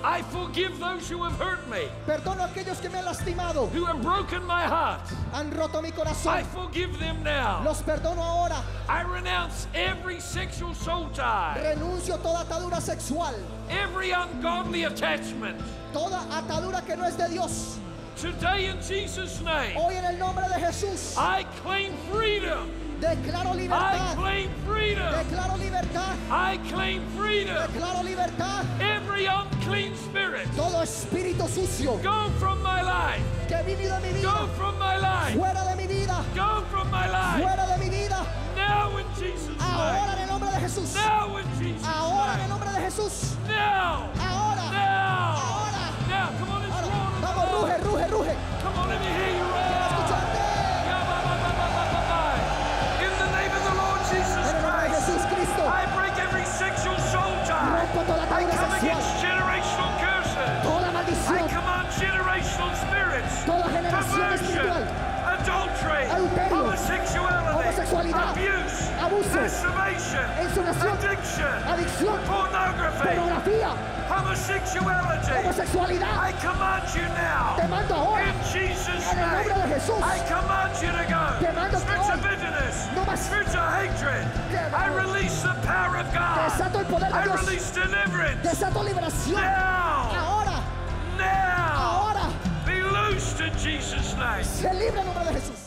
I forgive those who have hurt me, Perdono a aquellos que me han lastimado, who have broken my heart. han roto mi I corazón. forgive them now. Los perdono ahora. I renounce every sexual soul tie, Renuncio toda atadura sexual, every ungodly attachment. toda atadura que no es de Dios. Today, in Jesus' name, Hoy en el nombre de Jesús I claim freedom. declaro I claim freedom. Declaro libertad. I claim freedom. Declaro libertad. Every unclean spirit, Todo espíritu sucio go from my life. que vivido en mi Go from my life. fuera de mi vida, Go from my life. fuera de mi vida. Now in Jesus' Ahora name. en el nombre de Jesús. Now in Jesus' Ahora en el name. nombre de Jesús. Now. Ahora. Now. Ruge, ruge, ruge. Come on, let me hear you roar. Escucharte. Ba, ba. In the name of the Lord Jesus En el nombre de Christ, Jesús Cristo. I break every sexual soul tie. Rompo toda I atadura come sexual. against generational curses. Toda I maldición. command generational spirits, Toda generación perversion, espiritual. adultery, Adulterio, homosexuality, homosexualidad, abuse, abuso, addiction, adicción, pornography, pornografía, homosexuality. homosexualidad. I command you now. Te mando ahora. In Jesus' En el name. nombre de Jesús. I command you to go. Te mando que hoy bitterness. no más. Spirits of hatred. I release the power of God. Desato el poder de I Dios. release deliverance. Desato liberación. Now. Ahora, Now. ahora. Be loosed in Jesus' name. Se libre en nombre de Jesús.